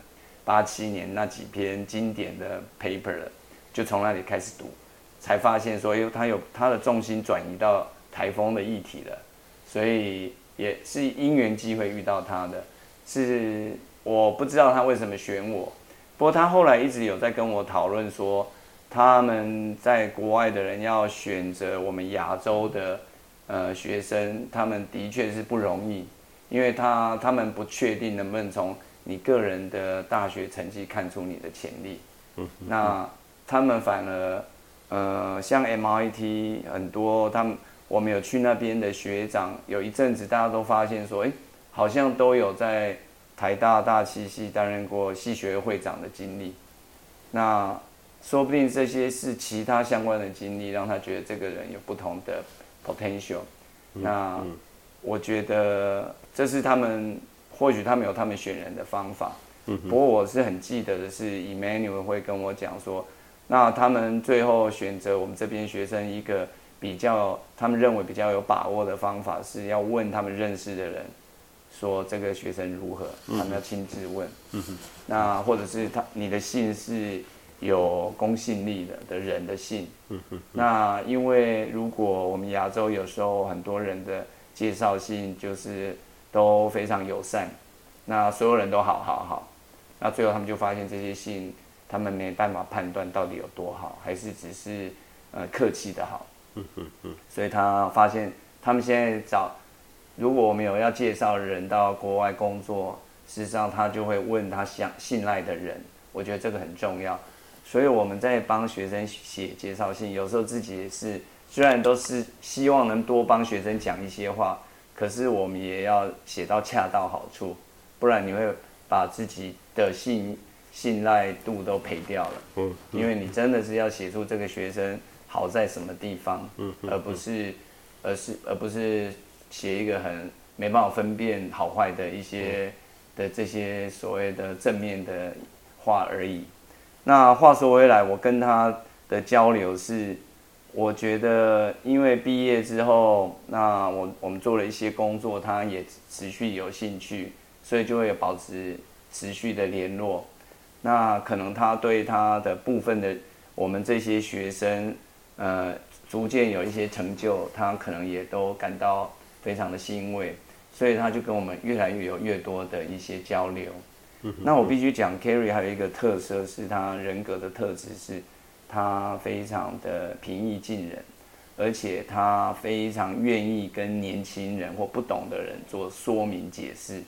八七年那几篇经典的 paper 了，就从那里开始读，才发现说，哎，他有他的重心转移到台风的议题了，所以也是因缘机会遇到他的，是我不知道他为什么选我，不过他后来一直有在跟我讨论说。他们在国外的人要选择我们亚洲的呃学生，他们的确是不容易，因为他他们不确定能不能从你个人的大学成绩看出你的潜力。嗯，那他们反而呃像 MIT 很多，他们我们有去那边的学长，有一阵子大家都发现说，哎，好像都有在台大大气系担任过系学会会长的经历。那说不定这些是其他相关的经历，让他觉得这个人有不同的 potential。那我觉得这是他们或许他们有他们选人的方法。不过我是很记得的是，Emmanuel 会跟我讲说，那他们最后选择我们这边学生一个比较他们认为比较有把握的方法，是要问他们认识的人，说这个学生如何，他们要亲自问。那或者是他你的姓氏。有公信力的的人的信，那因为如果我们亚洲有时候很多人的介绍信就是都非常友善，那所有人都好好好，那最后他们就发现这些信他们没办法判断到底有多好，还是只是呃客气的好，所以他发现他们现在找，如果我们有要介绍人到国外工作，事实上他就会问他想信赖的人，我觉得这个很重要。所以我们在帮学生写介绍信，有时候自己也是，虽然都是希望能多帮学生讲一些话，可是我们也要写到恰到好处，不然你会把自己的信信赖度都赔掉了。嗯，因为你真的是要写出这个学生好在什么地方，嗯，而不是，而是而不是写一个很没办法分辨好坏的一些的这些所谓的正面的话而已。那话说回来，我跟他的交流是，我觉得因为毕业之后，那我我们做了一些工作，他也持续有兴趣，所以就会保持持续的联络。那可能他对他的部分的我们这些学生，呃，逐渐有一些成就，他可能也都感到非常的欣慰，所以他就跟我们越来越有越多的一些交流。那我必须讲，Kerry 还有一个特色是他人格的特质是，他非常的平易近人，而且他非常愿意跟年轻人或不懂的人做说明解释，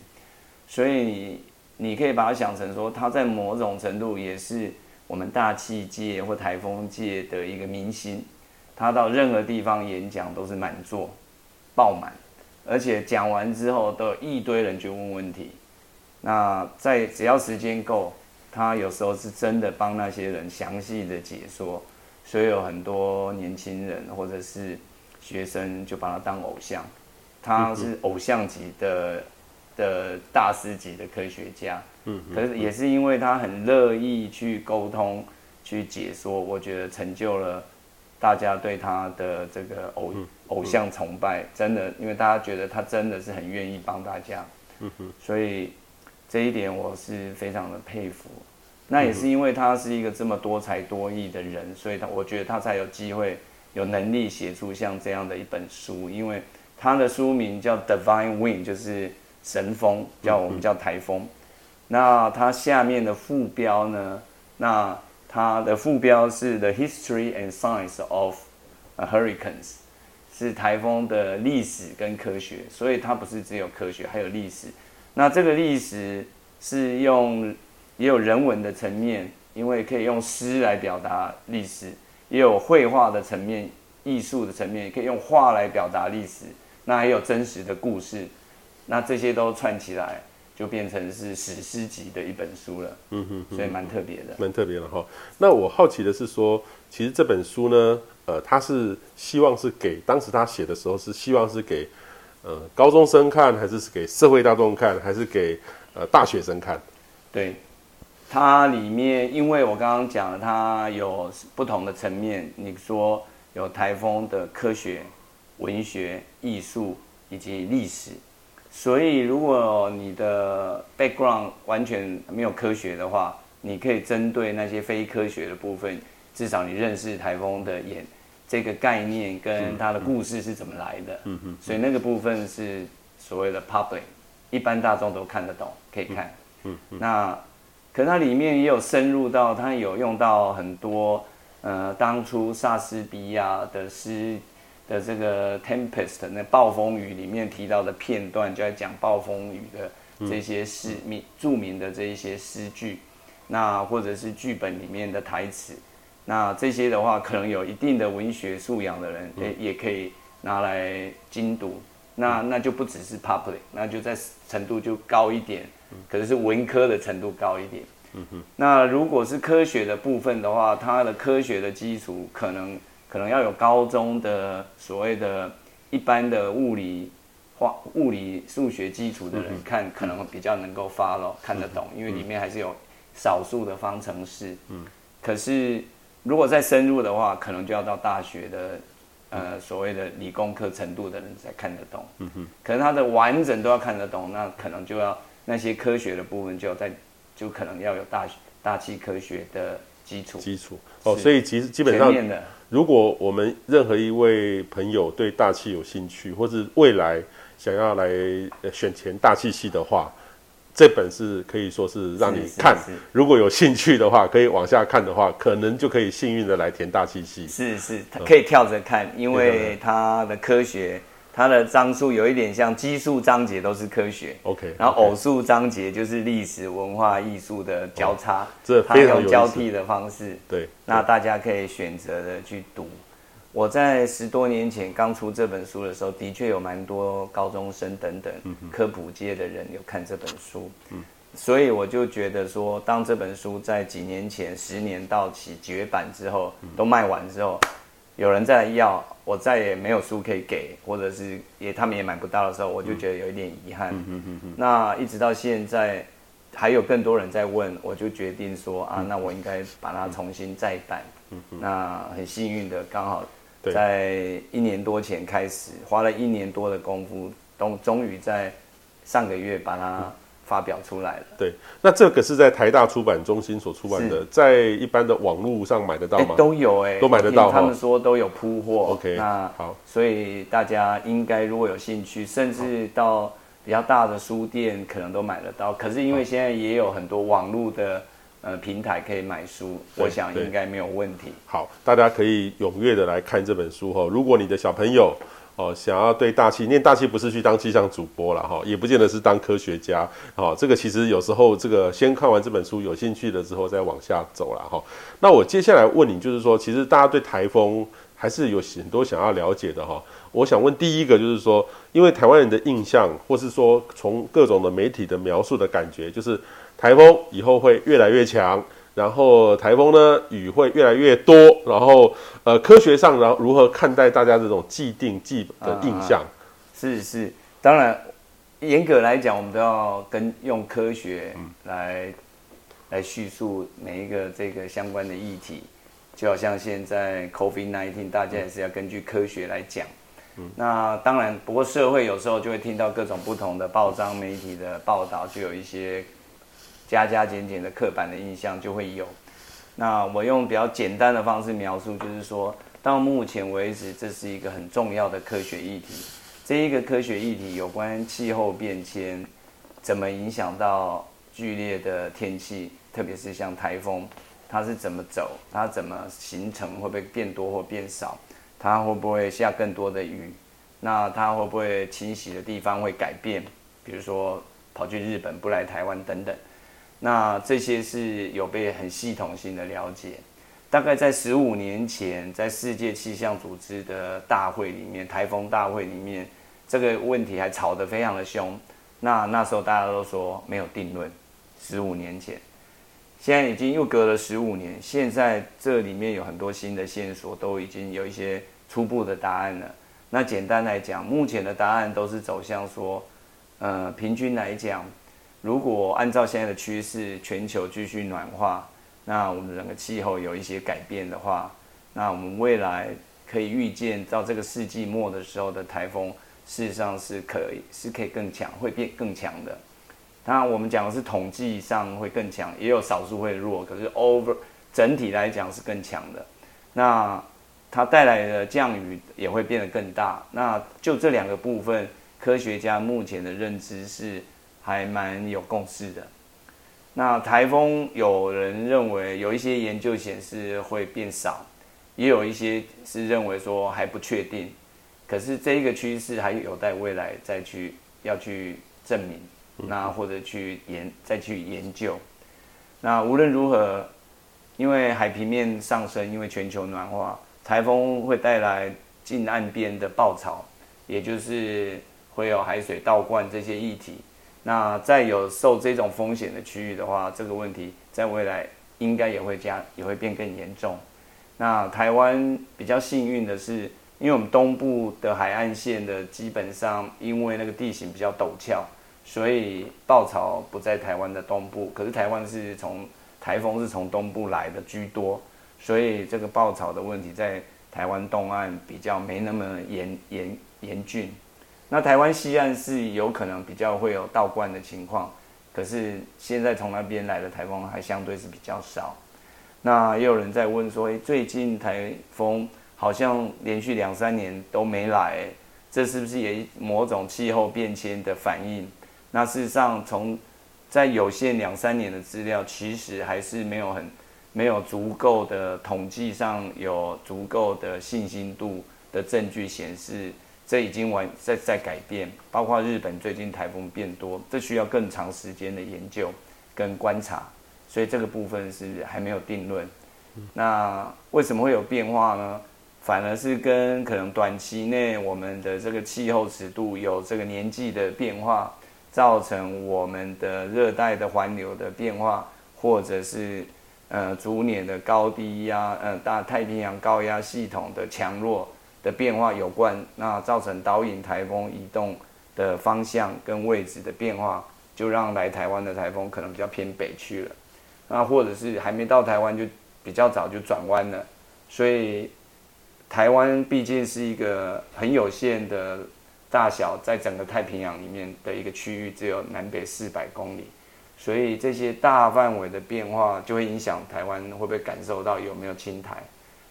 所以你你可以把它想成说，他在某种程度也是我们大气界或台风界的一个明星，他到任何地方演讲都是满座，爆满，而且讲完之后都有一堆人去问问题。那在只要时间够，他有时候是真的帮那些人详细的解说，所以有很多年轻人或者是学生就把他当偶像，他是偶像级的的大师级的科学家。嗯，可是也是因为他很乐意去沟通、去解说，我觉得成就了大家对他的这个偶偶像崇拜，真的，因为大家觉得他真的是很愿意帮大家。嗯哼，所以。这一点我是非常的佩服，那也是因为他是一个这么多才多艺的人，所以他我觉得他才有机会有能力写出像这样的一本书，因为他的书名叫 Divine Wind，就是神风，叫我们叫台风。那它下面的副标呢？那它的副标是 The History and Science of Hurricanes，是台风的历史跟科学，所以它不是只有科学，还有历史。那这个历史是用也有人文的层面，因为可以用诗来表达历史，也有绘画的层面、艺术的层面，也可以用画来表达历史。那还有真实的故事，那这些都串起来，就变成是史诗级的一本书了。嗯哼，所以蛮特别的，蛮特别的哈。那我好奇的是说，其实这本书呢，呃，他是希望是给当时他写的时候是希望是给。呃，高中生看还是给社会大众看，还是给呃大学生看？对，它里面，因为我刚刚讲了，它有不同的层面。你说有台风的科学、文学、艺术以及历史，所以如果你的 background 完全没有科学的话，你可以针对那些非科学的部分，至少你认识台风的演这个概念跟它的故事是怎么来的。嗯嗯。所以那个部分是所谓的 public，一般大众都看得懂，可以看。嗯嗯。那。可它里面也有深入到，它有用到很多，呃，当初莎士比亚的诗的这个 Tempest 那暴风雨里面提到的片段，就在讲暴风雨的这些诗名著名的这一些诗句，那或者是剧本里面的台词，那这些的话，可能有一定的文学素养的人，也也可以拿来精读，那那就不只是 public，那就在程度就高一点。可能是文科的程度高一点，嗯哼。那如果是科学的部分的话，它的科学的基础可能可能要有高中的所谓的一般的物理、化物理、数学基础的人看，可能比较能够 follow 看得懂，因为里面还是有少数的方程式。嗯。可是如果再深入的话，可能就要到大学的呃所谓的理工科程度的人才看得懂。嗯哼。可能它的完整都要看得懂，那可能就要。那些科学的部分就要在，就可能要有大大气科学的基础。基础哦，所以其实基本上，如果我们任何一位朋友对大气有兴趣，或是未来想要来选填大气系的话，这本是可以说是让你看。如果有兴趣的话，可以往下看的话，可能就可以幸运的来填大气系。是是，可以跳着看，嗯、因为它的科学。它的章数有一点像奇数章节都是科学，OK，然后偶数章节就是历史文化艺术的交叉，这它用交替的方式，对，那大家可以选择的去读。我在十多年前刚出这本书的时候，的确有蛮多高中生等等科普界的人有看这本书，嗯，所以我就觉得说，当这本书在几年前十年到期绝版之后，都卖完之后。有人再来要，我再也没有书可以给，或者是也他们也买不到的时候，我就觉得有一点遗憾。那一直到现在，还有更多人在问，我就决定说啊，那我应该把它重新再版。嗯、那很幸运的，刚好在一年多前开始，花了一年多的功夫，终终于在上个月把它。发表出来了。对，那这个是在台大出版中心所出版的，在一般的网络上买得到吗？欸、都有哎、欸，都买得到。他们说都有铺货。OK，那好，所以大家应该如果有兴趣，甚至到比较大的书店可能都买得到。可是因为现在也有很多网络的呃平台可以买书，我想应该没有问题。好，大家可以踊跃的来看这本书哈。如果你的小朋友。哦，想要对大气念大气，不是去当气象主播了哈，也不见得是当科学家。哦，这个其实有时候这个先看完这本书，有兴趣了之后再往下走了哈。那我接下来问你，就是说，其实大家对台风还是有很多想要了解的哈。我想问第一个，就是说，因为台湾人的印象，或是说从各种的媒体的描述的感觉，就是台风以后会越来越强。然后台风呢，雨会越来越多。然后，呃，科学上，然后如何看待大家这种既定既的印象？啊、是是，当然，严格来讲，我们都要跟用科学来、嗯、来叙述每一个这个相关的议题。就好像现在 COVID-19，大家也是要根据科学来讲。嗯、那当然，不过社会有时候就会听到各种不同的报章媒体的报道，就有一些。加加减减的刻板的印象就会有。那我用比较简单的方式描述，就是说，到目前为止，这是一个很重要的科学议题。这一个科学议题有关气候变迁，怎么影响到剧烈的天气，特别是像台风，它是怎么走，它怎么形成，会不会变多或变少，它会不会下更多的雨，那它会不会侵袭的地方会改变，比如说跑去日本，不来台湾等等。那这些是有被很系统性的了解，大概在十五年前，在世界气象组织的大会里面，台风大会里面，这个问题还吵得非常的凶。那那时候大家都说没有定论。十五年前，现在已经又隔了十五年，现在这里面有很多新的线索，都已经有一些初步的答案了。那简单来讲，目前的答案都是走向说，呃，平均来讲。如果按照现在的趋势，全球继续暖化，那我们整个气候有一些改变的话，那我们未来可以预见到这个世纪末的时候的台风，事实上是可以是可以更强，会变更强的。当然，我们讲的是统计上会更强，也有少数会弱，可是 over 整体来讲是更强的。那它带来的降雨也会变得更大。那就这两个部分，科学家目前的认知是还蛮有共识的。那台风有人认为有一些研究显示会变少，也有一些是认为说还不确定。可是这一个趋势还有待未来再去要去证明，那或者去研再去研究。那无论如何，因为海平面上升，因为全球暖化。台风会带来近岸边的暴潮，也就是会有海水倒灌这些议题。那在有受这种风险的区域的话，这个问题在未来应该也会加，也会变更严重。那台湾比较幸运的是，因为我们东部的海岸线的基本上因为那个地形比较陡峭，所以暴潮不在台湾的东部。可是台湾是从台风是从东部来的居多。所以这个暴潮的问题在台湾东岸比较没那么严严严峻，那台湾西岸是有可能比较会有倒灌的情况，可是现在从那边来的台风还相对是比较少。那也有人在问说，诶，最近台风好像连续两三年都没来，这是不是也某种气候变迁的反应？那事实上，从在有限两三年的资料，其实还是没有很。没有足够的统计上有足够的信心度的证据显示，这已经完在在改变。包括日本最近台风变多，这需要更长时间的研究跟观察，所以这个部分是还没有定论。那为什么会有变化呢？反而是跟可能短期内我们的这个气候尺度有这个年纪的变化，造成我们的热带的环流的变化，或者是。呃，逐年的高低压，呃，大太平洋高压系统的强弱的变化有关，那造成导引台风移动的方向跟位置的变化，就让来台湾的台风可能比较偏北去了，那或者是还没到台湾就比较早就转弯了，所以台湾毕竟是一个很有限的大小，在整个太平洋里面的一个区域，只有南北四百公里。所以这些大范围的变化就会影响台湾会不会感受到有没有侵台，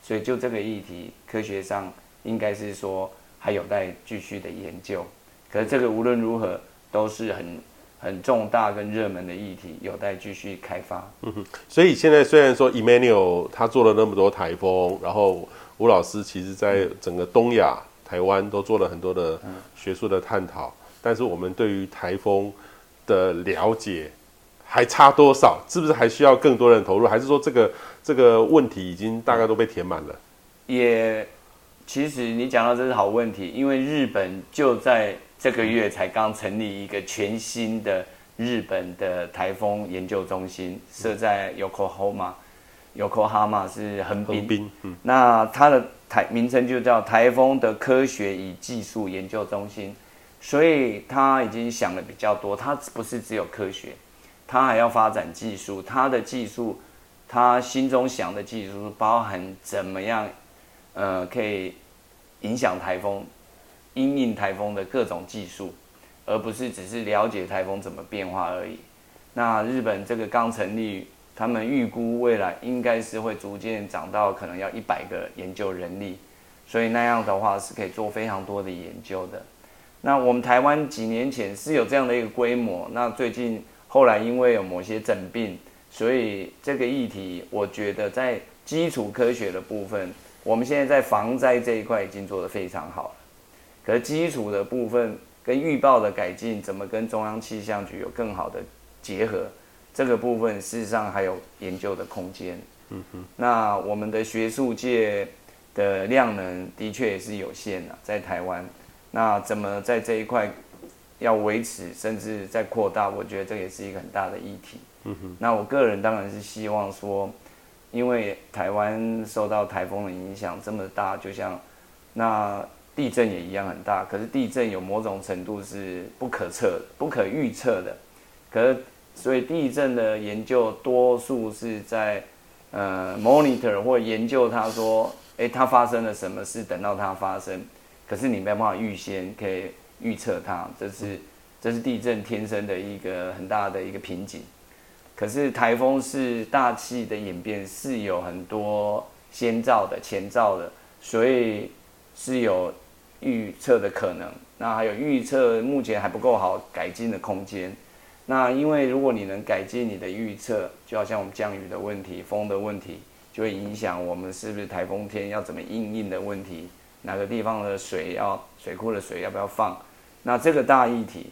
所以就这个议题，科学上应该是说还有待继续的研究。可是这个无论如何都是很很重大跟热门的议题，有待继续开发。嗯哼。所以现在虽然说 Emmanuel 他做了那么多台风，然后吴老师其实在整个东亚、台湾都做了很多的学术的探讨，但是我们对于台风的了解。还差多少？是不是还需要更多人投入？还是说这个这个问题已经大概都被填满了？也，其实你讲到这是好问题，因为日本就在这个月才刚成立一个全新的日本的台风研究中心，设在 Yokohama，Yokohama 是横滨。横滨，嗯，那它的台名称就叫台风的科学与技术研究中心，所以他已经想的比较多，它不是只有科学。他还要发展技术，他的技术，他心中想的技术包含怎么样，呃，可以影响台风、因应台风的各种技术，而不是只是了解台风怎么变化而已。那日本这个刚成立，他们预估未来应该是会逐渐涨到可能要一百个研究人力，所以那样的话是可以做非常多的研究的。那我们台湾几年前是有这样的一个规模，那最近。后来因为有某些诊病，所以这个议题，我觉得在基础科学的部分，我们现在在防灾这一块已经做得非常好了。可是基础的部分跟预报的改进，怎么跟中央气象局有更好的结合，这个部分事实上还有研究的空间。嗯哼。那我们的学术界的量能的确也是有限的，在台湾，那怎么在这一块？要维持甚至在扩大，我觉得这也是一个很大的议题。嗯哼。那我个人当然是希望说，因为台湾受到台风的影响这么大，就像那地震也一样很大。可是地震有某种程度是不可测、不可预测的。可是所以地震的研究多数是在呃 monitor 或研究它说，哎，它发生了什么事，等到它发生，可是你没办法预先可以预测它，这是这是地震天生的一个很大的一个瓶颈。可是台风是大气的演变是有很多先兆的、前兆的，所以是有预测的可能。那还有预测目前还不够好改进的空间。那因为如果你能改进你的预测，就好像我们降雨的问题、风的问题，就会影响我们是不是台风天要怎么应应的问题，哪个地方的水要水库的水要不要放？那这个大议题，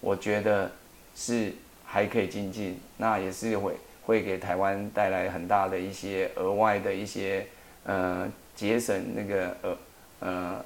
我觉得是。还可以精进，那也是会会给台湾带来很大的一些额外的一些呃节省那个呃呃，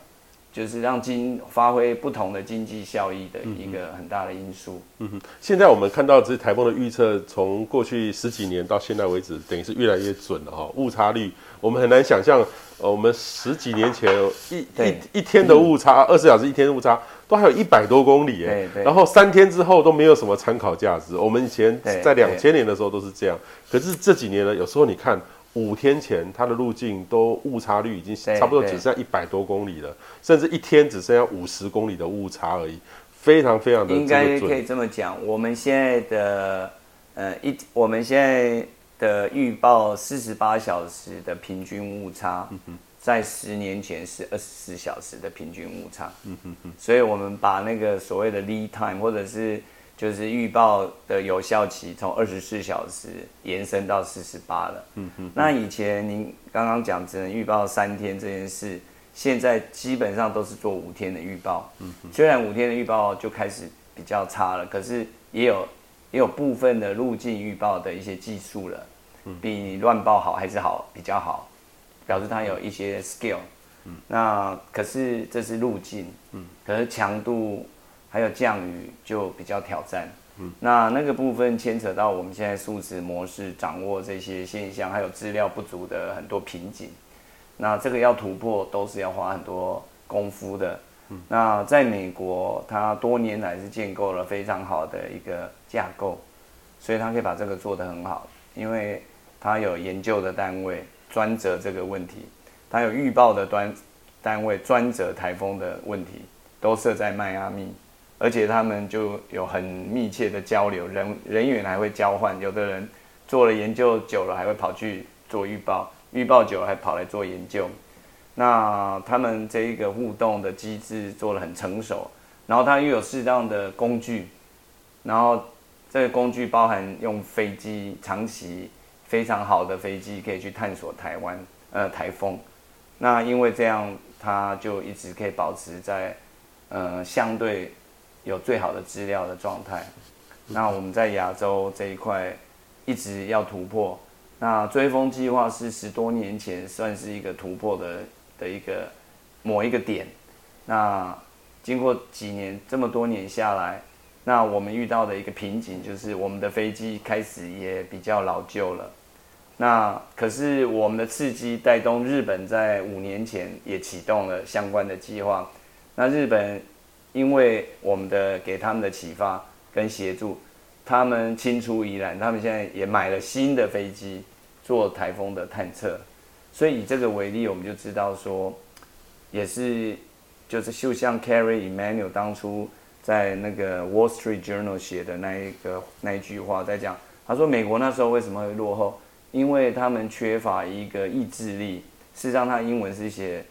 就是让经发挥不同的经济效益的一个很大的因素。嗯哼，现在我们看到这台风的预测，从过去十几年到现在为止，等于是越来越准了哈。误差率我们很难想象，呃，我们十几年前一一一天的误差，二十小时一天的误差。都还有一百多公里哎，然后三天之后都没有什么参考价值。我们以前在两千年的时候都是这样，可是这几年呢，有时候你看五天前它的路径都误差率已经差不多只剩下一百多公里了，甚至一天只剩下五十公里的误差而已，非常非常的。应该可以这么讲，我们现在的呃一我们现在的预报四十八小时的平均误差。嗯在十年前是二十四小时的平均误差，嗯哼哼，所以我们把那个所谓的 lead time 或者是就是预报的有效期从二十四小时延伸到四十八了，嗯哼，那以前您刚刚讲只能预报三天这件事，现在基本上都是做五天的预报，嗯哼，虽然五天的预报就开始比较差了，可是也有也有部分的路径预报的一些技术了，比你乱报好还是好比较好。表示它有一些 skill，嗯，那可是这是路径，嗯，可是强度还有降雨就比较挑战，嗯，那那个部分牵扯到我们现在数值模式掌握这些现象，还有资料不足的很多瓶颈，那这个要突破都是要花很多功夫的，嗯，那在美国，它多年来是建构了非常好的一个架构，所以它可以把这个做得很好，因为它有研究的单位。专责这个问题，它有预报的端单位，专责台风的问题，都设在迈阿密，而且他们就有很密切的交流，人人员还会交换，有的人做了研究久了，还会跑去做预报，预报久了还跑来做研究，那他们这一个互动的机制做得很成熟，然后他又有适当的工具，然后这个工具包含用飞机长期。非常好的飞机可以去探索台湾，呃，台风。那因为这样，它就一直可以保持在，呃，相对有最好的资料的状态。那我们在亚洲这一块一直要突破。那追风计划是十多年前算是一个突破的的一个某一个点。那经过几年这么多年下来，那我们遇到的一个瓶颈就是我们的飞机开始也比较老旧了。那可是我们的刺激带动日本在五年前也启动了相关的计划。那日本因为我们的给他们的启发跟协助，他们青出于蓝，他们现在也买了新的飞机做台风的探测。所以以这个为例，我们就知道说，也是就是就像 Kerry Emanuel 当初在那个 Wall Street Journal 写的那一个那一句话在讲，他说美国那时候为什么会落后？因为他们缺乏一个意志力，事实上，他英文是写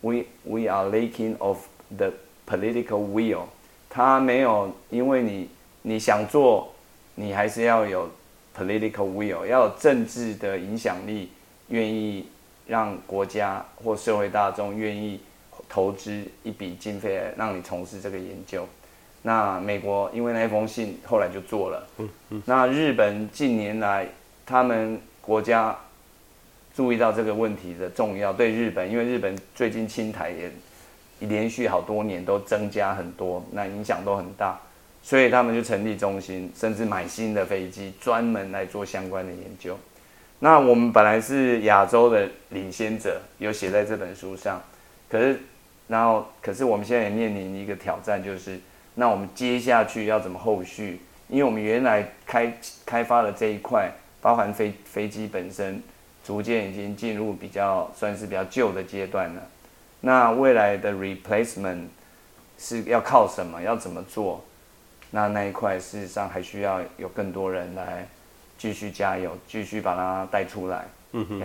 "We we are lacking of the political will"，他没有，因为你你想做，你还是要有 political will，要有政治的影响力，愿意让国家或社会大众愿意投资一笔经费来让你从事这个研究。那美国因为那封信后来就做了，那日本近年来他们。国家注意到这个问题的重要，对日本，因为日本最近侵台也连续好多年都增加很多，那影响都很大，所以他们就成立中心，甚至买新的飞机，专门来做相关的研究。那我们本来是亚洲的领先者，有写在这本书上，可是，然后，可是我们现在也面临一个挑战，就是那我们接下去要怎么后续因为我们原来开开发的这一块，包含飞飞机本身，逐渐已经进入比较算是比较旧的阶段了。那未来的 replacement 是要靠什么？要怎么做？那那一块事实上还需要有更多人来继续加油，继续把它带出来。嗯哼，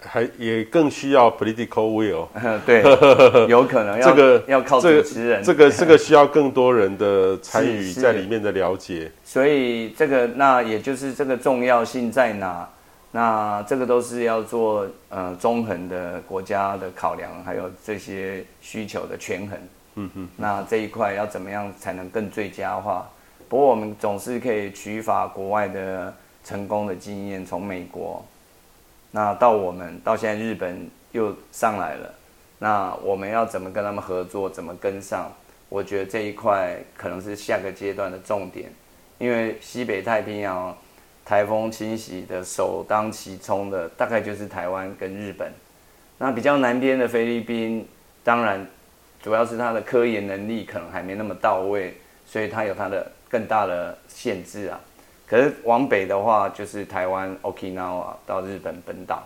还也更需要 political will。对，有可能要这个要靠主持人，这个、这个、这个需要更多人的参与在里面的了解。所以这个那也就是这个重要性在哪？那这个都是要做呃中横的国家的考量，还有这些需求的权衡。嗯哼，那这一块要怎么样才能更最佳化？不过我们总是可以取法国外的成功的经验，从美国。那到我们到现在日本又上来了，那我们要怎么跟他们合作，怎么跟上？我觉得这一块可能是下个阶段的重点，因为西北太平洋台风侵袭的首当其冲的大概就是台湾跟日本，那比较南边的菲律宾，当然主要是它的科研能力可能还没那么到位，所以它有它的更大的限制啊。可是往北的话，就是台湾 Okinawa 到日本本岛，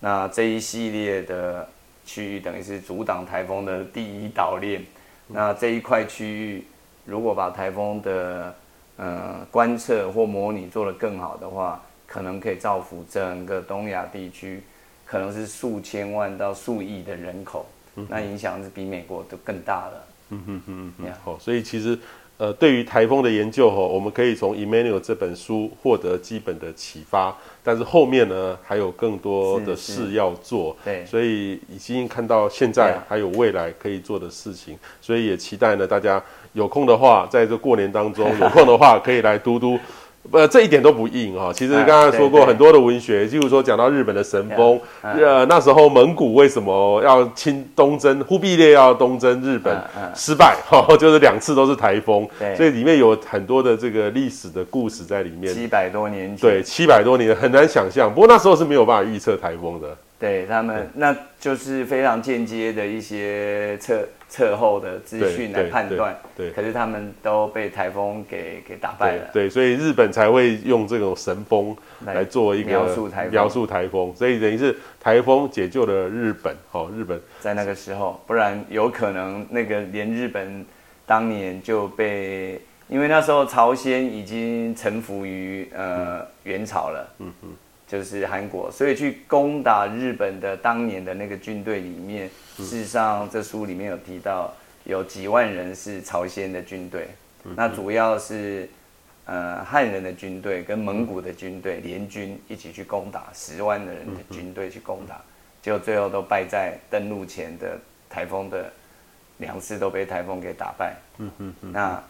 那这一系列的区域等于是阻挡台风的第一岛链。那这一块区域，如果把台风的呃观测或模拟做得更好的话，可能可以造福整个东亚地区，可能是数千万到数亿的人口，那影响是比美国都更大了。嗯哼哼哼好，所以其实。呃，对于台风的研究哈，我们可以从 Emmanuel 这本书获得基本的启发，但是后面呢还有更多的事要做，对，所以已经看到现在还有未来可以做的事情，所以也期待呢大家有空的话，在这过年当中有空的话可以来读读。呃，这一点都不硬哈。其实刚刚说过很多的文学，譬如说讲到日本的神风，呃，那时候蒙古为什么要侵东征？忽必烈要东征日本失败，哈，就是两次都是台风，所以里面有很多的这个历史的故事在里面。七百多年前，对，七百多年很难想象。不过那时候是没有办法预测台风的。对他们，那就是非常间接的一些测测后的资讯来判断。对，可是他们都被台风给给打败了。对，所以日本才会用这种神风来做一个描述台描述台风。所以等于是台风解救了日本。哦，日本在那个时候，不然有可能那个连日本当年就被，因为那时候朝鲜已经臣服于呃元朝了。嗯嗯。就是韩国，所以去攻打日本的当年的那个军队里面，事实上这书里面有提到，有几万人是朝鲜的军队，那主要是呃汉人的军队跟蒙古的军队联军一起去攻打十万的人的军队去攻打，结果最后都败在登陆前的台风的两次都被台风给打败。那。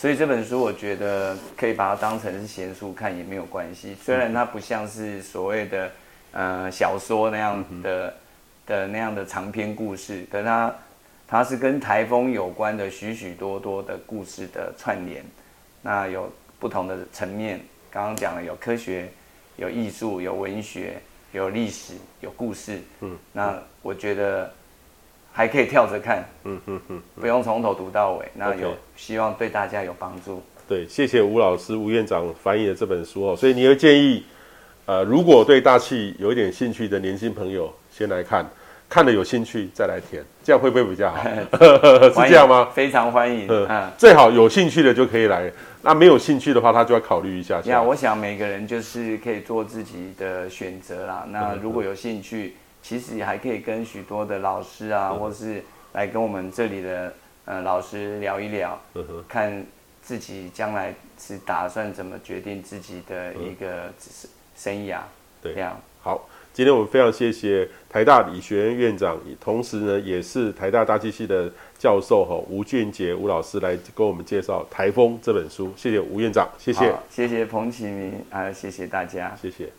所以这本书我觉得可以把它当成是闲书看也没有关系，虽然它不像是所谓的呃小说那样的的那样的长篇故事，可是它它是跟台风有关的许许多多的故事的串联，那有不同的层面，刚刚讲了有科学、有艺术、有文学、有历史、有故事，嗯，那我觉得。还可以跳着看，嗯嗯嗯，不用从头读到尾。那有希望对大家有帮助。对，谢谢吴老师、吴院长翻译的这本书哦。所以你会建议，呃，如果对大气有一点兴趣的年轻朋友，先来看，看了有兴趣再来填，这样会不会比较好？是这样吗？非常欢迎。嗯，最好有兴趣的就可以来，那没有兴趣的话，他就要考虑一下。呀，我想每个人就是可以做自己的选择啦。那如果有兴趣。其实也还可以跟许多的老师啊，或是来跟我们这里的呃老师聊一聊，看自己将来是打算怎么决定自己的一个生涯。对，这样好。今天我们非常谢谢台大理学院院长，同时呢也是台大大气系的教授哈吴俊杰吴老师来给我们介绍《台风》这本书。谢谢吴院长，谢谢，谢谢彭启明啊，谢谢大家，谢谢。